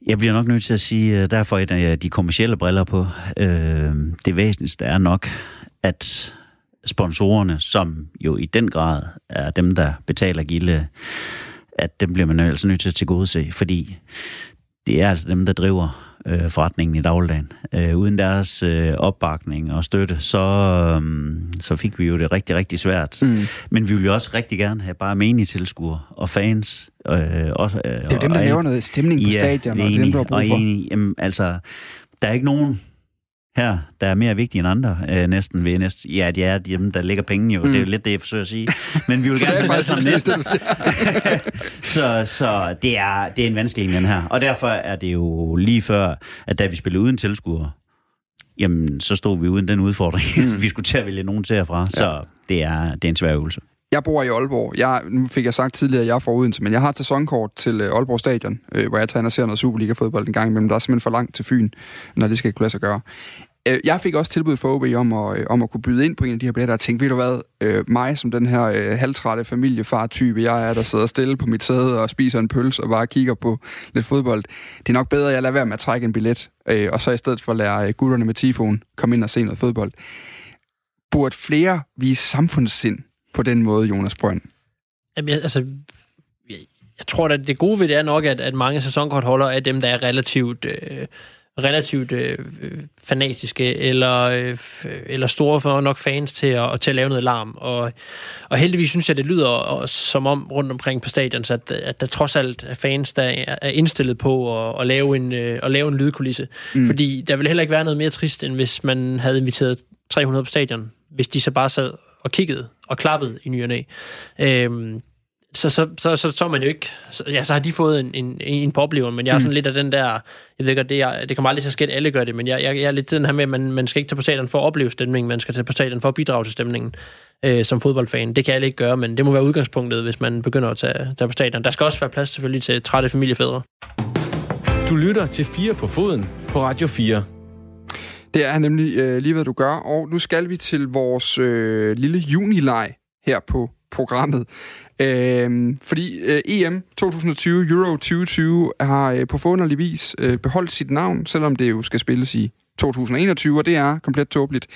Jeg bliver nok nødt til at sige, øh, derfor er de kommercielle briller på. Øh, det væsentligste er nok, at sponsorerne, som jo i den grad er dem, der betaler gilde, at dem bliver man altså nødt til at tilgodese, fordi det er altså dem, der driver øh, forretningen i dagligdagen. Øh, uden deres øh, opbakning og støtte, så, øh, så fik vi jo det rigtig, rigtig svært. Mm. Men vi vil jo også rigtig gerne have bare menige tilskuere og fans. Øh, også, øh, Det er jo dem, der laver noget stemning på stadion, og det er dem, du har brug og for. enig. Jamen, altså, der er ikke nogen her, der er mere vigtige end andre, øh, næsten ved næsten. Ja, de er dem, der lægger penge jo. Mm. Det er jo lidt det, jeg forsøger at sige. Men vi vil gerne er faktisk sammen næsten. siger. så så det, er, det er en vanskelig en, den her. Og derfor er det jo lige før, at da vi spillede uden tilskuere, jamen, så stod vi uden den udfordring. Mm. vi skulle til at vælge nogen til herfra. Så det er, det er en svær øvelse. Jeg bor i Aalborg. Jeg, nu fik jeg sagt tidligere, at jeg er fra Odense, men jeg har et sæsonkort til øh, Aalborg Stadion, øh, hvor jeg tager og ser noget Superliga-fodbold en gang imellem. Der er simpelthen for langt til Fyn, når det skal kunne lade sig gøre. Øh, Jeg fik også tilbud for OB om at, øh, om at kunne byde ind på en af de her billetter, og tænkte, ved du hvad, øh, mig som den her øh, halvtrætte familiefar-type, jeg er, der sidder stille på mit sæde og spiser en pølse og bare kigger på lidt fodbold. Det er nok bedre, at jeg lader være med at trække en billet, øh, og så i stedet for at lade øh, gutterne med tifon komme ind og se noget fodbold. Burde flere vise samfundssind på den måde, Jonas Brønd? Jamen, jeg, altså, jeg, jeg tror at det gode ved det er nok, at, at mange sæsonkortholdere er dem, der er relativt, øh, relativt øh, fanatiske, eller, øh, eller store for nok fans til at, til at lave noget larm. Og, og heldigvis synes jeg, det lyder også som om rundt omkring på stadion, at, at der trods alt er fans, der er er indstillet på at, at, lave, en, øh, at lave en lydkulisse. Mm. Fordi der vil heller ikke være noget mere trist, end hvis man havde inviteret 300 på stadion, hvis de så bare sad og kiggede og klappede i ny og næ. Øhm, så, så, så, så, så man jo ikke... Så, ja, så har de fået en, en, en på oplevelsen, men jeg er sådan mm. lidt af den der... Jeg ved godt, det, er, det kommer aldrig til at ske, at alle gør det, men jeg, jeg, jeg er lidt til den her med, at man, man skal ikke tage på stadion for at opleve stemningen, man skal tage på stadion for at bidrage til stemningen øh, som fodboldfan. Det kan alle ikke gøre, men det må være udgangspunktet, hvis man begynder at tage, tage på stadion. Der skal også være plads selvfølgelig til trætte familiefædre. Du lytter til 4 på foden på Radio 4. Det er nemlig øh, lige, hvad du gør. Og nu skal vi til vores øh, lille junileg her på programmet. Øh, fordi øh, EM 2020, Euro 2020, har øh, på forunderlig vis øh, beholdt sit navn, selvom det jo skal spilles i 2021, og det er komplet tåbeligt.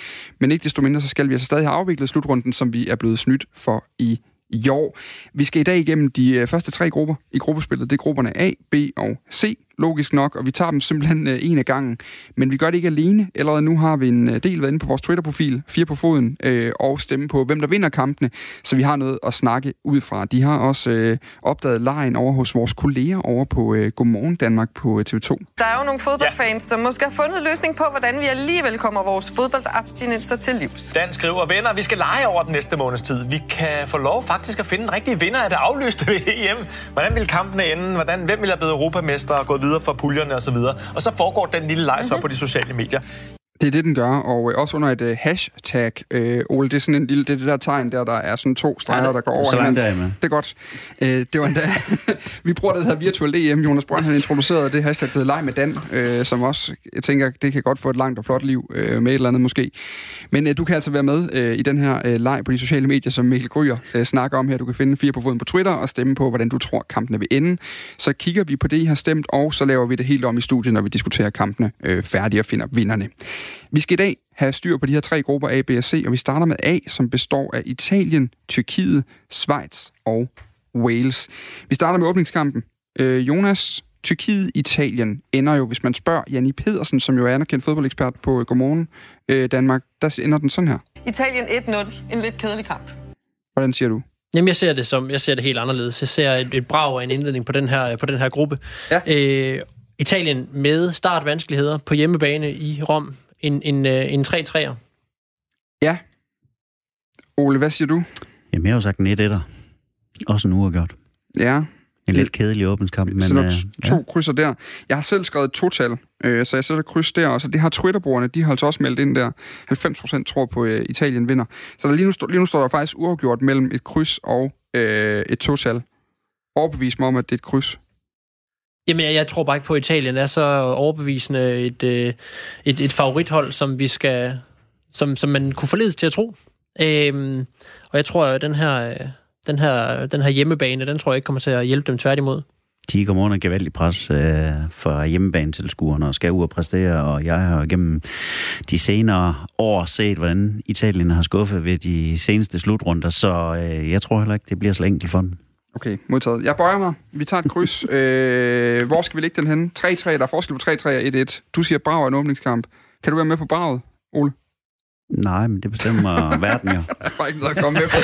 Men ikke desto mindre, så skal vi altså stadig have afviklet slutrunden, som vi er blevet snydt for i i år. Vi skal i dag igennem de øh, første tre grupper i gruppespillet. Det er grupperne A, B og C logisk nok, og vi tager dem simpelthen øh, en af gangen. Men vi gør det ikke alene. Allerede nu har vi en øh, del været inde på vores Twitter-profil, fire på foden, øh, og stemme på, hvem der vinder kampene, så vi har noget at snakke ud fra. De har også øh, opdaget lejen over hos vores kolleger over på øh, Godmorgen Danmark på øh, TV2. Der er jo nogle fodboldfans, ja. som måske har fundet løsning på, hvordan vi alligevel kommer vores fodboldabstinenser til livs. Dan skriver, venner, vi skal lege over den næste måneds tid. Vi kan få lov faktisk at finde en rigtig vinder af det aflyste ved EM. Hvordan vil kampene ende? Hvordan, hvem vil have blevet europamester og gået videre for puljerne osv. Og, og så foregår den lille leg så mm-hmm. på de sociale medier. Det er det, den gør, og øh, også under et uh, hashtag, øh, Ole, det er sådan en lille, det er det der tegn der, der er sådan to streger, ja, der går over så hinanden. Der, det er godt. Øh, det var endda, vi bruger det her virtuelle EM, Jonas Brønd, han introducerede det hashtag, der hedder Leg med Dan, øh, som også, jeg tænker, det kan godt få et langt og flot liv øh, med et eller andet måske. Men øh, du kan altså være med øh, i den her øh, leg på de sociale medier, som Mikkel Gryer øh, snakker om her. Du kan finde fire på foden på Twitter og stemme på, hvordan du tror, kampene vil ende. Så kigger vi på det, I har stemt, og så laver vi det helt om i studiet, når vi diskuterer kampene øh, færdige og finder vinderne. Vi skal i dag have styr på de her tre grupper A, B og C, og vi starter med A, som består af Italien, Tyrkiet, Schweiz og Wales. Vi starter med åbningskampen. Øh, Jonas, Tyrkiet, Italien ender jo, hvis man spørger Janni Pedersen, som jo er anerkendt fodboldekspert på Godmorgen øh, Danmark, der ender den sådan her. Italien 1-0. En lidt kedelig kamp. Hvordan siger du? Jamen, jeg ser det som, jeg ser det helt anderledes. Jeg ser et, et brag af en indledning på den her, på den her gruppe. Ja. Øh, Italien med startvanskeligheder på hjemmebane i Rom en, en, øh, en 3-3'er. Ja. Ole, hvad siger du? Jamen, jeg har jo sagt en 1 1 Også en uafgjort. Ja. En lidt kedelig åbenskamp, men... Så der øh, to ja. krydser der. Jeg har selv skrevet total, øh, så jeg sætter kryds der, og så det har Twitterbrugerne, de har altså også meldt ind der. 90% tror på, øh, Italien vinder. Så der lige, nu, lige nu står der faktisk uafgjort mellem et kryds og øh, et total. Overbevis mig om, at det er et kryds. Jamen, jeg, jeg tror bare ikke på, at Italien er så overbevisende et, øh, et, et favorithold, som vi skal, som, som man kunne forledes til at tro. Øhm, og jeg tror, at den her, den, her, den her hjemmebane, den tror jeg ikke kommer til at hjælpe dem tværtimod. De kommer under gevaldig pres øh, for hjemmebanetilskuerne og skal ud og præstere, og jeg har gennem de senere år set, hvordan Italien har skuffet ved de seneste slutrunder, så øh, jeg tror heller ikke, det bliver så enkelt for dem. Okay, modtaget. Jeg bøjer mig. Vi tager et kryds. øh, hvor skal vi lægge den henne? 3-3. Der er forskel på 3-3 og 1-1. Du siger brav er en åbningskamp. Kan du være med på braget, Ole? Nej, men det bestemmer verden jo. Der er ikke noget at komme med på.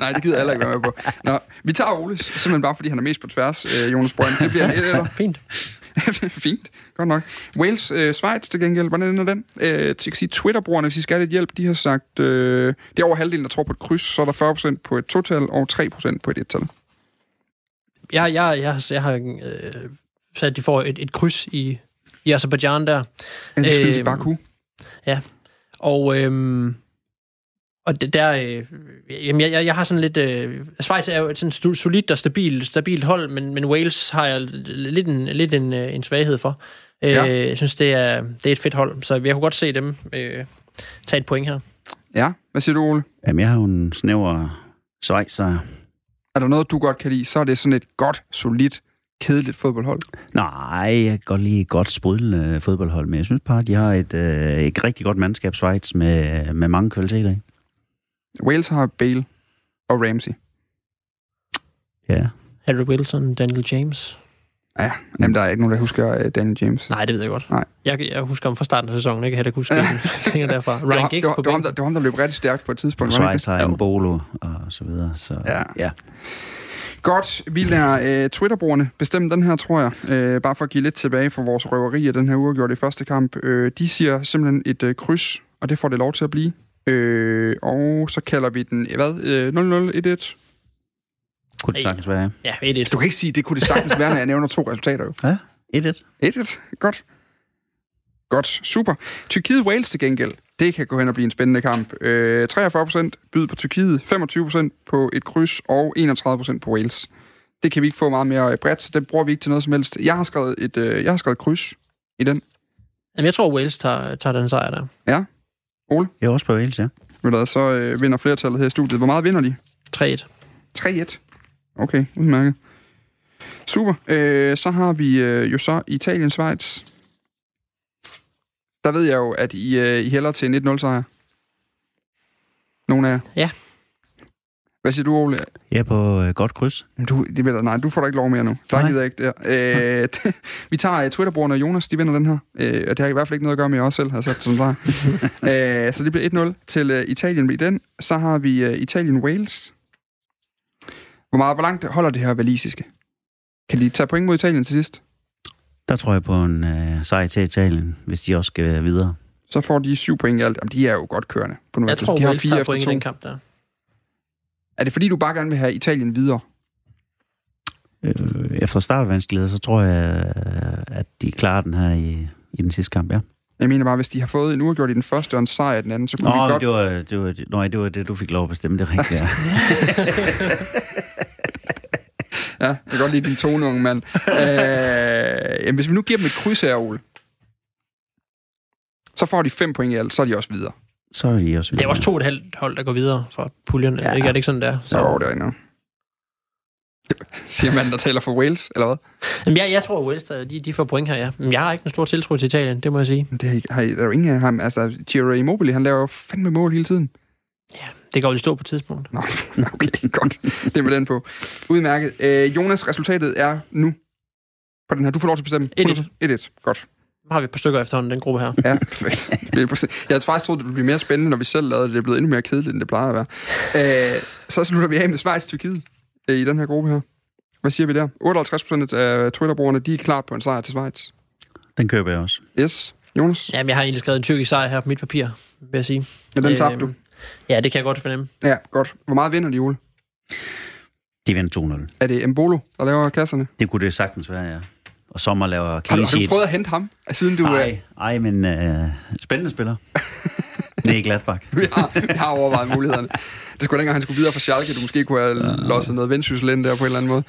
Nej, det gider jeg heller ikke være med på. Nå, vi tager Oles, simpelthen bare fordi han er mest på tværs, øh, Jonas Brønd. Det bliver en 1 eller Fint. Fint, godt nok. Wales, øh, Schweiz til gengæld, hvordan ender den? Øh, jeg kan sige, Twitter-brugerne, hvis I skal have lidt hjælp, de har sagt, øh, det er over halvdelen, der tror på et kryds, så er der 40% på et total og 3% på et et-tal. Jeg, jeg, jeg, jeg har øh, sat, at de får et, et kryds i, i Azerbaijan der. En i Øhm, Baku. Ja. Og, øhm, og det der, øh, jamen jeg, jeg, jeg har sådan lidt, øh, Schweiz er jo et sådan solidt og stabilt, stabilt hold, men, men Wales har jeg lidt en, lidt en, øh, en svaghed for. Øh. Jeg synes, det er, det er et fedt hold, så jeg kunne godt se dem øh, tage et point her. Ja, hvad siger du, Ole? Jamen, jeg har jo en snæver Schweizer. Er der noget, du godt kan lide, så er det sådan et godt, solidt, kedeligt fodboldhold. Nej, jeg kan godt lide et godt sprudlende fodboldhold, men jeg synes bare, at de har et, øh, et rigtig godt mandskab, Schweiz, med, med mange kvaliteter i. Wales har Bale og Ramsey. Ja. Harry Wilson, Daniel James. Ja, jamen, der er ikke nogen, der husker uh, Daniel James. Nej, det ved jeg godt. Nej. Jeg, jeg husker ham fra starten af sæsonen, ikke? Jeg kan heller ikke huske længere derfra. Det var, Ryan det, Giggs var, på det, var ham, der, det var ham, der løb rigtig stærkt på et tidspunkt. Og var det ikke Schweiz har Jo. en bolo og så videre. Så, Ja. ja. det? Godt, vi lader uh, Twitterbrugerne bestemme den her, tror jeg. Uh, bare for at give lidt tilbage for vores røveri af den her uafgjort i første kamp. Uh, de siger simpelthen et uh, kryds, og det får det lov til at blive. Uh, og så kalder vi den, hvad, uh, 0-0-1-1. Kunne det sagtens være, Ja, 1-1. Du kan ikke sige, det kunne det sagtens være, når jeg nævner to resultater. Jo. ja. 1-1. 1-1. Godt. Godt. Super. Tyrkiet-Wales til gengæld. Det kan gå hen og blive en spændende kamp. Øh, 43% byd på Tyrkiet, 25% på et kryds og 31% på Wales. Det kan vi ikke få meget mere øh, bredt, så det bruger vi ikke til noget som helst. Jeg har skrevet et, øh, jeg har skrevet kryds i den. Jamen, jeg tror, Wales tager, tager den sejr der. Ja. Ole, Jeg er også på Wales, ja. ved du hvad, så øh, vinder flertallet her i studiet. Hvor meget vinder de? 3-1. 3-1. Okay, udmærket. Super. Øh, så har vi øh, jo så Italien-Schweiz. Der ved jeg jo, at I, øh, I hælder til en 1-0-sejr. Nogle af jer. Ja. Hvad siger du, Ole? Jeg er på øh, godt kryds. Du, det ved jeg, nej, du får da ikke lov mere nu. Der Nej. gider jeg ikke der. Øh, det- vi tager uh, Twitter-brugerne og Jonas, de vinder den her. Øh, og det har i hvert fald ikke noget at gøre med, jeg også selv har sat som der. øh, så det bliver 1-0 til uh, Italien i den. Så har vi uh, Italien-Wales. Hvor meget, hvor langt holder det her valisiske? Kan de tage point mod Italien til sidst? Der tror jeg på en øh, sejr til Italien, hvis de også skal videre. Så får de syv point i alt. Jamen, de er jo godt kørende. På nu Jeg tror, de har fire efter point i den kamp der. Er det fordi, du bare gerne vil have Italien videre? Øh, efter startvanskeligheder, så tror jeg, at de klarer den her i, i den sidste kamp, ja. Jeg mener bare, hvis de har fået en uafgjort i den første og en sejr i den anden, så kunne Nå, de godt... det var, det, var, det, nej, det var det, du fik lov at bestemme, det er rigtigt, ja. Ja, jeg kan godt lide din tone, unge mand. øh, jamen, hvis vi nu giver dem et kryds her, Ole, så får de fem point i alt, så er de også videre. Så er de også Det er også to og et halvt hold, der går videre fra puljen. Ja. Ja. Ikke, er det ikke sådan, der? Så er det endnu. Siger man, der taler for Wales, eller hvad? Jamen, jeg, jeg tror, at Wales, der- de, de får point her, ja. Men jeg har ikke en stor tiltro til Italien, det må jeg sige. Men Det har, har, der er jo ingen af ham. Altså, Giro Immobile, han laver jo fandme mål hele tiden. Det går jo stå på et tidspunkt. Nå, okay, godt. Det er med den på. Udmærket. Øh, Jonas, resultatet er nu på den her. Du får lov til at bestemme. 1-1. 1-1. Godt. Nu har vi et par stykker efterhånden, den gruppe her. Ja, perfekt. Er Jeg havde faktisk troet, det ville blive mere spændende, når vi selv lavede det. Det er blevet endnu mere kedeligt, end det plejer at være. Øh, så slutter vi af med Schweiz-Tyrkiet øh, i den her gruppe her. Hvad siger vi der? 58 procent af Twitter-brugerne, de er klar på en sejr til Schweiz. Den køber jeg også. Yes. Jonas? Jamen, jeg har egentlig skrevet en tyrkisk sejr her på mit papir, vil jeg sige. Men den Øh, tabte du. Ja, det kan jeg godt fornemme. Ja, godt. Hvor meget vinder de, Ole? De vinder 2-0. Er det Mbolo, der laver kasserne? Det kunne det sagtens være, ja. Og Sommer laver Har du, har du prøvet at hente ham, siden du... øh, Nej, ej, men øh, spændende spiller. det er ikke Gladbach. vi, har, vi har overvejet mulighederne. Det skulle dengang, han skulle videre fra Schalke. Du måske kunne have losset noget vendsyssel ind der på en eller anden måde.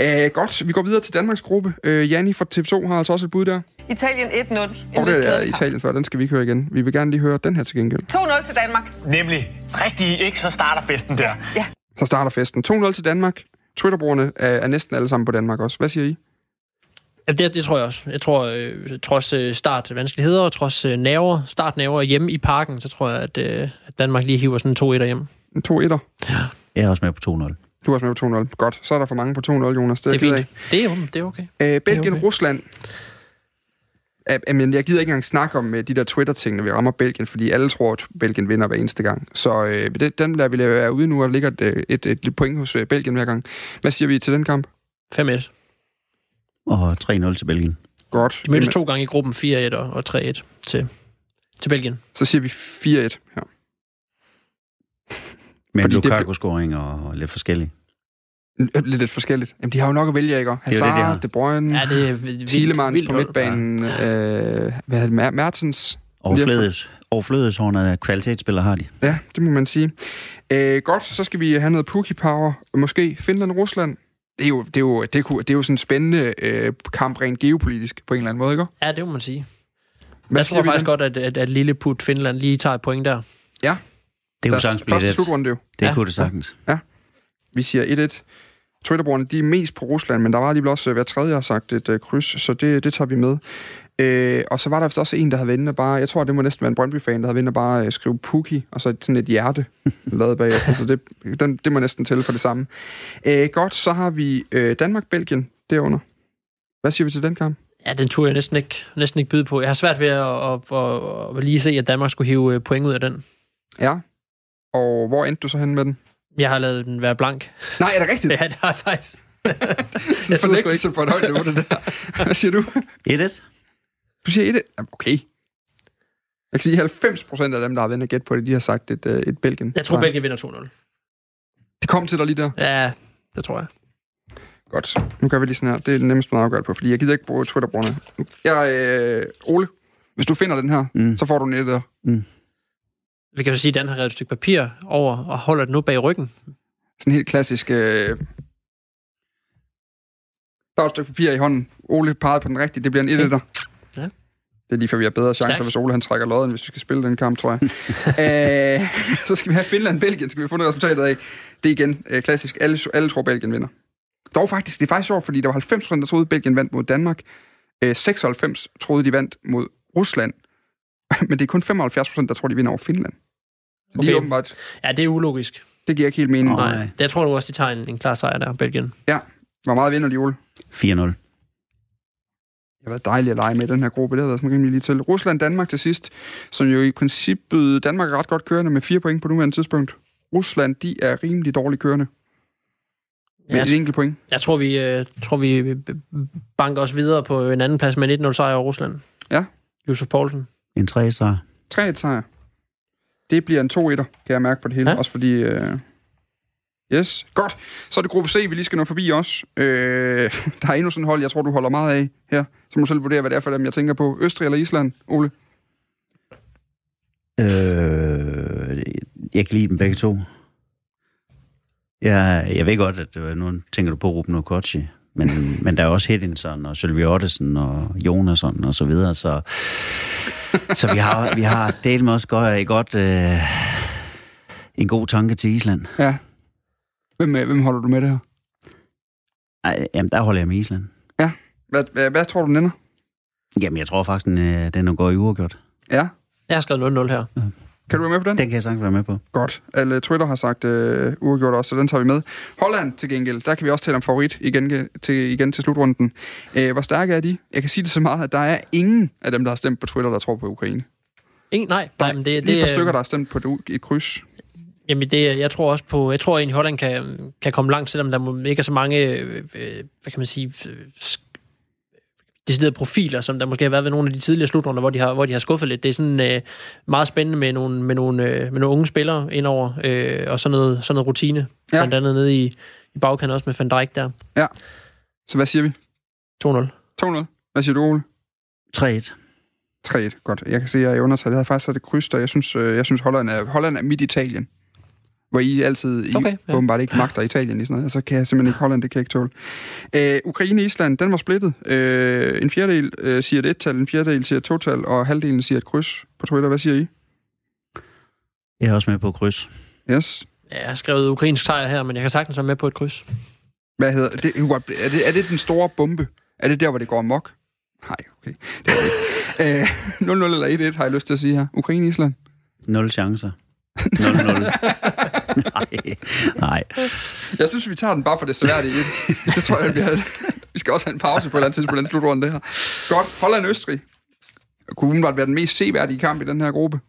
Uh, godt, vi går videre til Danmarks gruppe. Uh, Janni fra TV2 har altså også et bud der. Italien 1-0. En Og det er. Italien før, den skal vi ikke høre igen. Vi vil gerne lige høre den her til gengæld. 2-0 til Danmark. Nemlig. Rigtig, ikke? Så starter festen der. Ja. Så starter festen. 2-0 til Danmark. Twitterbrugerne er, er næsten alle sammen på Danmark også. Hvad siger I? Ja, det, det tror jeg også. Jeg tror, øh, trods øh, startvanskeligheder og trods øh, nerver, startnerver hjemme i parken, så tror jeg, at, øh, at Danmark lige hiver sådan to 1 hjem. En 2-1'er. Jeg er også med på 2-0. Du er også med på 2-0. Godt. Så er der for mange på 2-0, Jonas. Det, Det er fint. Det er jo det er okay. Øh, Belgien, okay. Rusland. Ja, Men jeg gider ikke engang snakke om øh, de der Twitter-ting, når vi rammer Belgien, fordi alle tror, at Belgien vinder hver eneste gang. Så øh, det, den lader vi lade være ude nu, og ligger et, øh, et, et, point hos øh, Belgien hver gang. Hvad siger vi til den kamp? 5-1. Og 3-0 til Belgien. Godt. De mødtes Jamen, to gange i gruppen 4-1 og, og 3-1 til, til Belgien. Så siger vi 4-1 her. Det- Lukaku-scoring og, og lidt forskellig. Lidt, lidt forskelligt. Jamen, de har jo nok at vælge, ikke? er Hazard, det, de har. De Bruyne, Ja, det er vildt, Thielemans vildt på midtbanen, Ja. øh, hvad er det, Mer- Mertens. Overflødes, overflødeshårende kvalitetsspiller har de. Ja, det må man sige. Øh, godt, så skal vi have noget Pookie Power. Måske Finland-Rusland. Det er jo, det er jo, det er, jo- det er jo sådan en spændende øh, kamp rent geopolitisk på en eller anden måde, ikke? Ja, det må man sige. Hvad jeg tror faktisk den? godt, at, at, at Lilleput Finland lige tager et point der. Det Der kunne er sagtens blive det. slutrunde jo. Det Ja. kunne det sagtens. Vi siger 1-1. Twitterbrugerne, de er mest på Rusland, men der var alligevel også øh, hver tredje har sagt et øh, kryds, så det, det tager vi med. Øh, og så var der vist også en, der havde vendt bare, jeg tror, det må næsten være en Brøndby-fan, der havde vendt bare øh, skrive Pookie, og så sådan et hjerte lavet bagefter, så det, den, det må næsten tælle for det samme. Øh, godt, så har vi øh, Danmark-Belgien derunder. Hvad siger vi til den kamp? Ja, den turde jeg næsten ikke, næsten ikke byde på. Jeg har svært ved at, at, at, at lige se, at Danmark skulle hive øh, point ud af den. Ja. Og hvor endte du så hen med den? Jeg har lavet den være blank. Nej, er det rigtigt? Ja, det har jeg faktisk. Sådan fornægtelse for et højt niveau, det der. Hvad siger du? 1-1. Du siger 1 Jamen, Okay. Jeg kan sige, 90 procent af dem, der har vendt og gæt på det, de har sagt et, øh, et Belgien. Jeg tror, Så Belgien vinder 2-0. Det kom til dig lige der. Ja, Det tror jeg. Godt. Nu gør vi lige sådan her. Det er det nemmeste måde at afgøre det på, fordi jeg gider ikke bruge Twitter-brugerne. Jeg, øh, Ole, hvis du finder den her, mm. så får du en etter. Vi kan så sige, at Dan har revet et stykke papir over og holder det nu bag ryggen. Sådan helt klassisk... Øh... Der er et stykke papir i hånden. Ole pegede på den rigtige. Det bliver en Okay. etter. Ja. Det er lige for, vi har bedre chancer, Stærkt. hvis Ole han trækker lodden, hvis vi skal spille den kamp, tror jeg. øh, så skal vi have Finland-Belgien, skal vi fundet resultatet af. Det er igen øh, klassisk. Alle, alle tror, Belgien vinder. Dog faktisk, det er faktisk sjovt, fordi der var 90 der troede, Belgien vandt mod Danmark. Øh, 96 troede, de vandt mod Rusland. Men det er kun 75% der tror, de vinder over Finland. Så okay. de er åbenbart, Ja, det er ulogisk. det giver ikke helt mening. Nej, Nej. det, jeg tror nu også, de tager en, en klar sejr der, Belgien. Hvor meget vinder de, Ole? 4-0. Det har været dejligt at lege med den her gruppe. Det har været sådan rimelig lige til. Rusland, Danmark til sidst, som jo i princippet... Danmark er ret godt kørende med fire point på nuværende tidspunkt. Rusland, de er rimelig dårligt kørende. Med Jeg, et enkelt point. jeg tror, vi, øh, tror, vi banker os videre på en anden plads med en 1-0 sejr over Rusland. Ja. Josef Poulsen. En 3 sejr. 3 sejr. Det bliver en 2-1'er, kan jeg mærke på det hele. Ja. Også fordi... Øh... Yes, godt. Så er det gruppe C, vi lige skal nå forbi også. Øh, der er endnu sådan hold, jeg tror, du holder meget af her. Så må du selv vurdere, hvad det er for dem, jeg tænker på. Østrig eller Island, Ole? Øh, jeg kan lide dem begge to. Jeg, jeg ved godt, at øh, nu tænker du på Ruben Okochi, men, men der er også Hedinson og Sylvie Ottesen og Jonasson og så videre, så, så vi har, vi har delt med også godt, godt øh, en god tanke til Island. Ja. Hvem, øh, hvem holder du med det her? Ej, jamen, der holder jeg med Island. Hvad, hvad, hvad tror du, den ender? Jamen, jeg tror faktisk, den, øh, den er gået i uafgjort. Ja. Jeg har skrevet 0-0 her. Kan du være med på den? Den kan jeg sagtens være med på. Godt. Alle Twitter har sagt øh, uafgjort også, så den tager vi med. Holland til gengæld, der kan vi også tale om favorit igen til, igen til slutrunden. Øh, hvor stærke er de? Jeg kan sige det så meget, at der er ingen af dem, der har stemt på Twitter, der tror på Ukraine. Ingen, nej, nej, men det, Det er et par det, stykker, der har stemt på et, u- et kryds. Jamen det, jeg tror også på, jeg tror egentlig Holland kan, kan komme langt, selvom der må- ikke er så mange, øh, øh, hvad kan man sige, øh, deciderede profiler, som der måske har været ved nogle af de tidligere slutrunder, hvor de har, hvor de har skuffet lidt. Det er sådan øh, meget spændende med nogle, med nogle, øh, med nogle unge spillere indover, øh, og sådan noget, sådan noget rutine, Ja. ja. blandt andet nede i, i bagkanten også med Van Dijk der. Så hvad siger vi? 2-0. 2-0. Hvad siger du, Ole? 3-1. 3-1. Godt. Jeg kan se, at jeg er i undertal. Jeg havde faktisk sat et kryds, og jeg synes, øh, jeg synes Holland, er, Holland er midt Italien. Hvor I altid I Okay, ja. åbenbart ikke magter Italien i sådan noget. Så kan jeg simpelthen ikke Holland, det kan jeg ikke tåle. Øh, Ukraine-Island, den var splittet. Øh, en fjerdedel øh, siger et et-tal, en fjerdedel siger et to-tal, og halvdelen siger et kryds på Twitter. Hvad siger I? Jeg er også med på kryds. Yes. Ja, jeg har skrevet ukrainsk sejr her, men jeg kan sagtens være med på et kryds. Hvad hedder det? Er det, er det den store bombe? Er det der, hvor det går amok? Nej, okay. Det er det ikke. Øh, 0-0 eller 1-1 har jeg lyst til at sige her. Ukraine-Island. Nul chancer. 0-0. nej, nej. Jeg synes, vi tager den bare for det seværdige. Det tror jeg, det bliver... Vi skal også have en pause på et eller andet tidspunkt på den slutrunde, det her. Godt. Holland-Østrig. Kunne umiddelbart være den mest seværdige kamp i den her gruppe.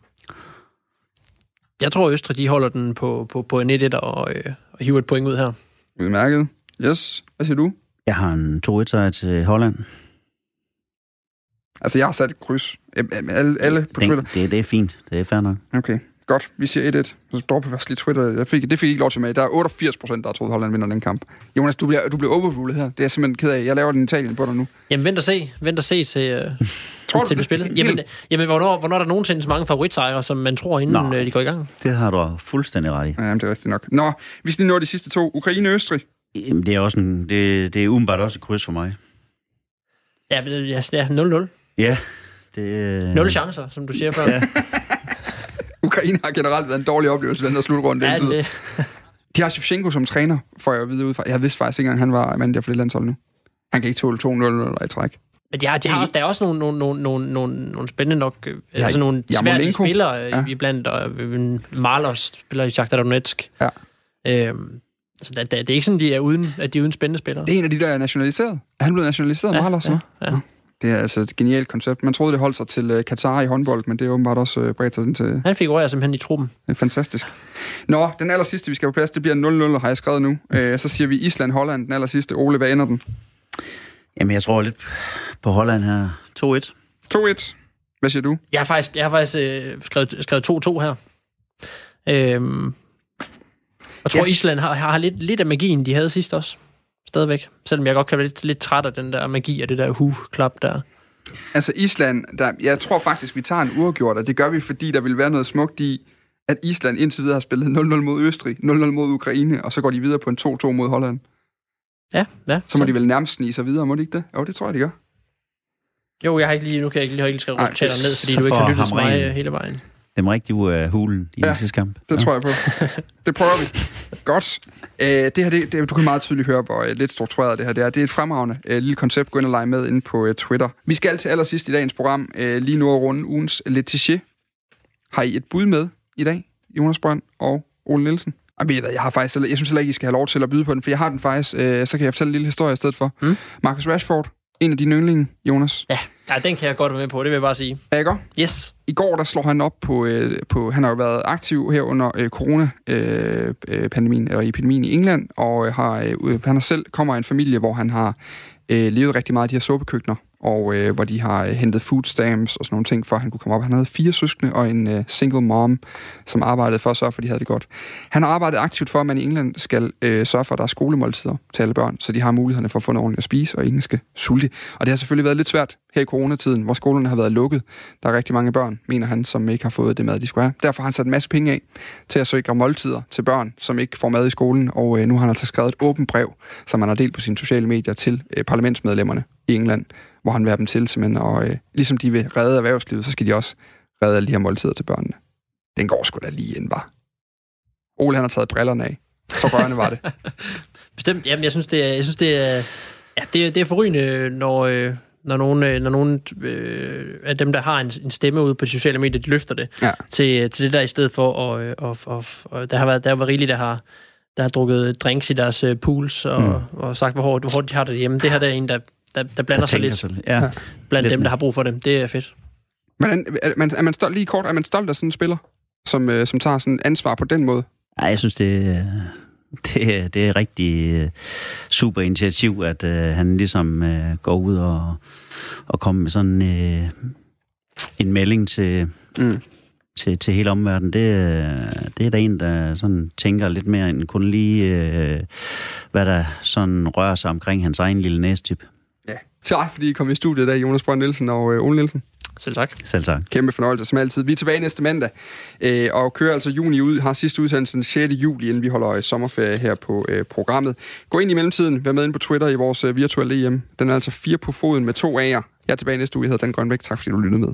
Jeg tror, Østrig de holder den på, på, på en 1-1 og, øh, og hiver et point ud her. Udmærket. Yes. Hvad siger du? Jeg har en 2-1-sejr til Holland. Altså, jeg har sat et kryds. Alle, alle på Twitter. Den, det, det er fint. Det er fair nok. Okay. Godt. Vi siger 1-1. Så står på først lige Twitter. Jeg fik, det fik I ikke lov til med. Der er 88 procent, der har troet, Holland vinder den kamp. Jonas, du bliver, du bliver overrulet her. Det er jeg simpelthen ked af. Jeg laver den Italien på dig nu. Jamen, vent og se. Vent og se til, øh, Tror til du spillet. Jamen, jamen hvornår, hvornår er der nogensinde så mange favoritsejre, som man tror, inden Nå. øh, de går i gang? Det har du fuldstændig ret i. Ja, jamen, det er rigtigt nok. Nå, vi skal lige nå de sidste to. Ukraine-Østrig. Jamen, det er også en, det, det er umiddelbart også et kryds for mig. Ja, men, ja, ja 0-0. Ja, det... øh, Nul chancer, som du siger før. Ja. Ukraine har generelt været en dårlig oplevelse i den der slutrunde. Ja, det, De har Shevchenko som træner, får jeg at vide ud fra. Jeg vidste faktisk ikke engang, han var mand der for det landshold nu. Han kan ikke tåle 2-0 eller i træk. men de har, de har også, der er også nogle, nogle, nogle, nogle, nogle, nogle spændende nok, øh, Ja, altså nogle svære spillere Ja. ja. iblandt, og øh, Marlos spiller i Shakhtar Donetsk. Ja. Øhm, så det, det, er ikke sådan, de er uden, at de er uden spændende spillere. Det er en af de, der er nationaliseret. Er han blevet nationaliseret, ja, Marlos? ja, Ja. ja. Det er altså et genialt koncept. Man troede, det holdt sig til uh, Katar i håndbold, men det er åbenbart også uh, bredt sig til... Det Han figurerer simpelthen i truppen. er fantastisk. Nå, den aller sidste, vi skal på plads, det bliver 0-0, har jeg skrevet nu. Uh, så siger vi Island-Holland, den aller sidste. Ole, hvad ender den? Jamen, jeg tror lidt på Holland her. 2-1. 2-1. Hvad siger du? Jeg har faktisk, jeg har faktisk øh, skrevet, skrevet 2-2 her. Øhm, Jeg tror, ja. Island har, har lidt, lidt af magien, de havde sidst også. Stadigvæk. Selvom jeg godt kan være lidt, lidt træt af den der magi og det der hu-klap der. Altså Island, der, jeg tror faktisk, vi tager en uafgjort, og det gør vi, fordi der vil være noget smukt i, at Island indtil videre har spillet 0-0 mod Østrig, 0-0 mod Ukraine, og så går de videre på en 2-2 mod Holland. Ja, ja. Så må de vel nærmest snige sig videre, må de ikke det? Jo, det tror jeg, de gør. Jo, jeg har ikke lige, nu kan jeg ikke, jeg har ikke skrevet Ej, resultaterne ned, fordi så du ikke har lyttet til mig øh, hele vejen. Dem rigtig ud af hulen i Ja, ja, sidste kamp. Det tror jeg på. Det prøver vi. Godt. Øh, det her, det, det, du kan meget tydeligt høre, hvor øh, lidt struktureret det her det er. Det er et fremragende øh, lille koncept. Gå ind og lege med inde på øh, Twitter. Vi skal til allersidst i dagens program øh, lige nu at runde ugens Letitia. Har I et bud med i dag, Jonas Brønd og Ole Nielsen? Hvad, jeg har faktisk, jeg synes heller ikke, I skal have lov til at byde på den, for jeg har den faktisk, øh, så kan jeg fortælle en lille historie i stedet for. Mm. Marcus Rashford, en af dine yndlinge, Jonas. Ja, ja, den kan jeg godt være med på, det vil jeg bare sige. Er I godt? Yes. I går der slår han op på, øh, på han har jo været aktiv her under øh, corona-pandemien, øh, øh, pandemien, eller epidemien i England, og øh, har, øh, han har selv kommer af en familie, hvor han har øh, levet rigtig meget af de her suppekøkkener, og øh, hvor de har øh, hentet food stamps og sådan nogle ting, for at han kunne komme op. Han havde fire søskende og en øh, single mom, som arbejdede for at sørge for, at de havde det godt. Han har arbejdet aktivt for, at man i England skal øh, sørge for, at der er skolemåltider til alle børn, så de har mulighederne for at få noget ordentligt at spise, og ingen skal sulte. Og det har selvfølgelig været lidt svært her i coronatiden, hvor skolerne har været lukket. Der er rigtig mange børn, mener han, som ikke har fået det mad, de skulle have. Derfor har han sat en masse penge af til at sikre måltider til børn, som ikke får mad i skolen, og øh, nu har han altså skrevet et åbent brev, som han har delt på sine sociale medier til øh, parlamentsmedlemmerne i England, hvor han vil have dem til simpelthen, og øh, ligesom de vil redde erhvervslivet, så skal de også redde alle de her måltider til børnene. Den går sgu da lige ind, var. Ole, han har taget brillerne af. Så rørende var det. Bestemt. Jamen, jeg synes, det er, jeg synes, det er, ja, det er, det er forrygende, når, øh, når nogen, øh, når nogen øh, af dem, der har en, en stemme ude på de sociale medier, de løfter det Ja. til, til det der, i stedet for, øh, og, og, og der har været, der har været rigeligt, der har, der har drukket drinks i deres øh, pools, og, mm. og sagt, hvor hårdt, hvor hårdt de har det hjemme. Det her der er en, der, der, der blander Der sig lidt sig lidt. Ja. blandt lidt dem, der har brug for dem. Det er fedt. Men er, er, man, er man stolt, lige kort, er man stolt af sådan en spiller, som, øh, som tager sådan ansvar på den måde? Ej, jeg synes, det, det, er- det er rigtig øh, super initiativ, at øh, han ligesom øh, går ud og, og kommer med sådan øh, en melding til, Mm. til, til hele omverdenen. Det, øh, det er der en, der sådan tænker lidt mere end kun lige, øh, hvad der sådan rører sig omkring hans egen lille næstip. Tak, fordi I kom i studiet i dag, Jonas Brønd Nielsen og øh, Ole Nielsen. Selv tak. Selv tak. Kæmpe fornøjelse, som altid. Vi er tilbage næste mandag, øh, og kører altså juni ud, har sidste udsendelse den 6. juli, inden vi holder øh, sommerferie her på øh, programmet. Gå ind i mellemtiden, vær med ind på Twitter i vores øh, virtuelle EM. Den er altså fire på foden med to A'er. Jeg er tilbage næste uge, jeg hedder Dan Grønbæk. Tak fordi du lyttede med.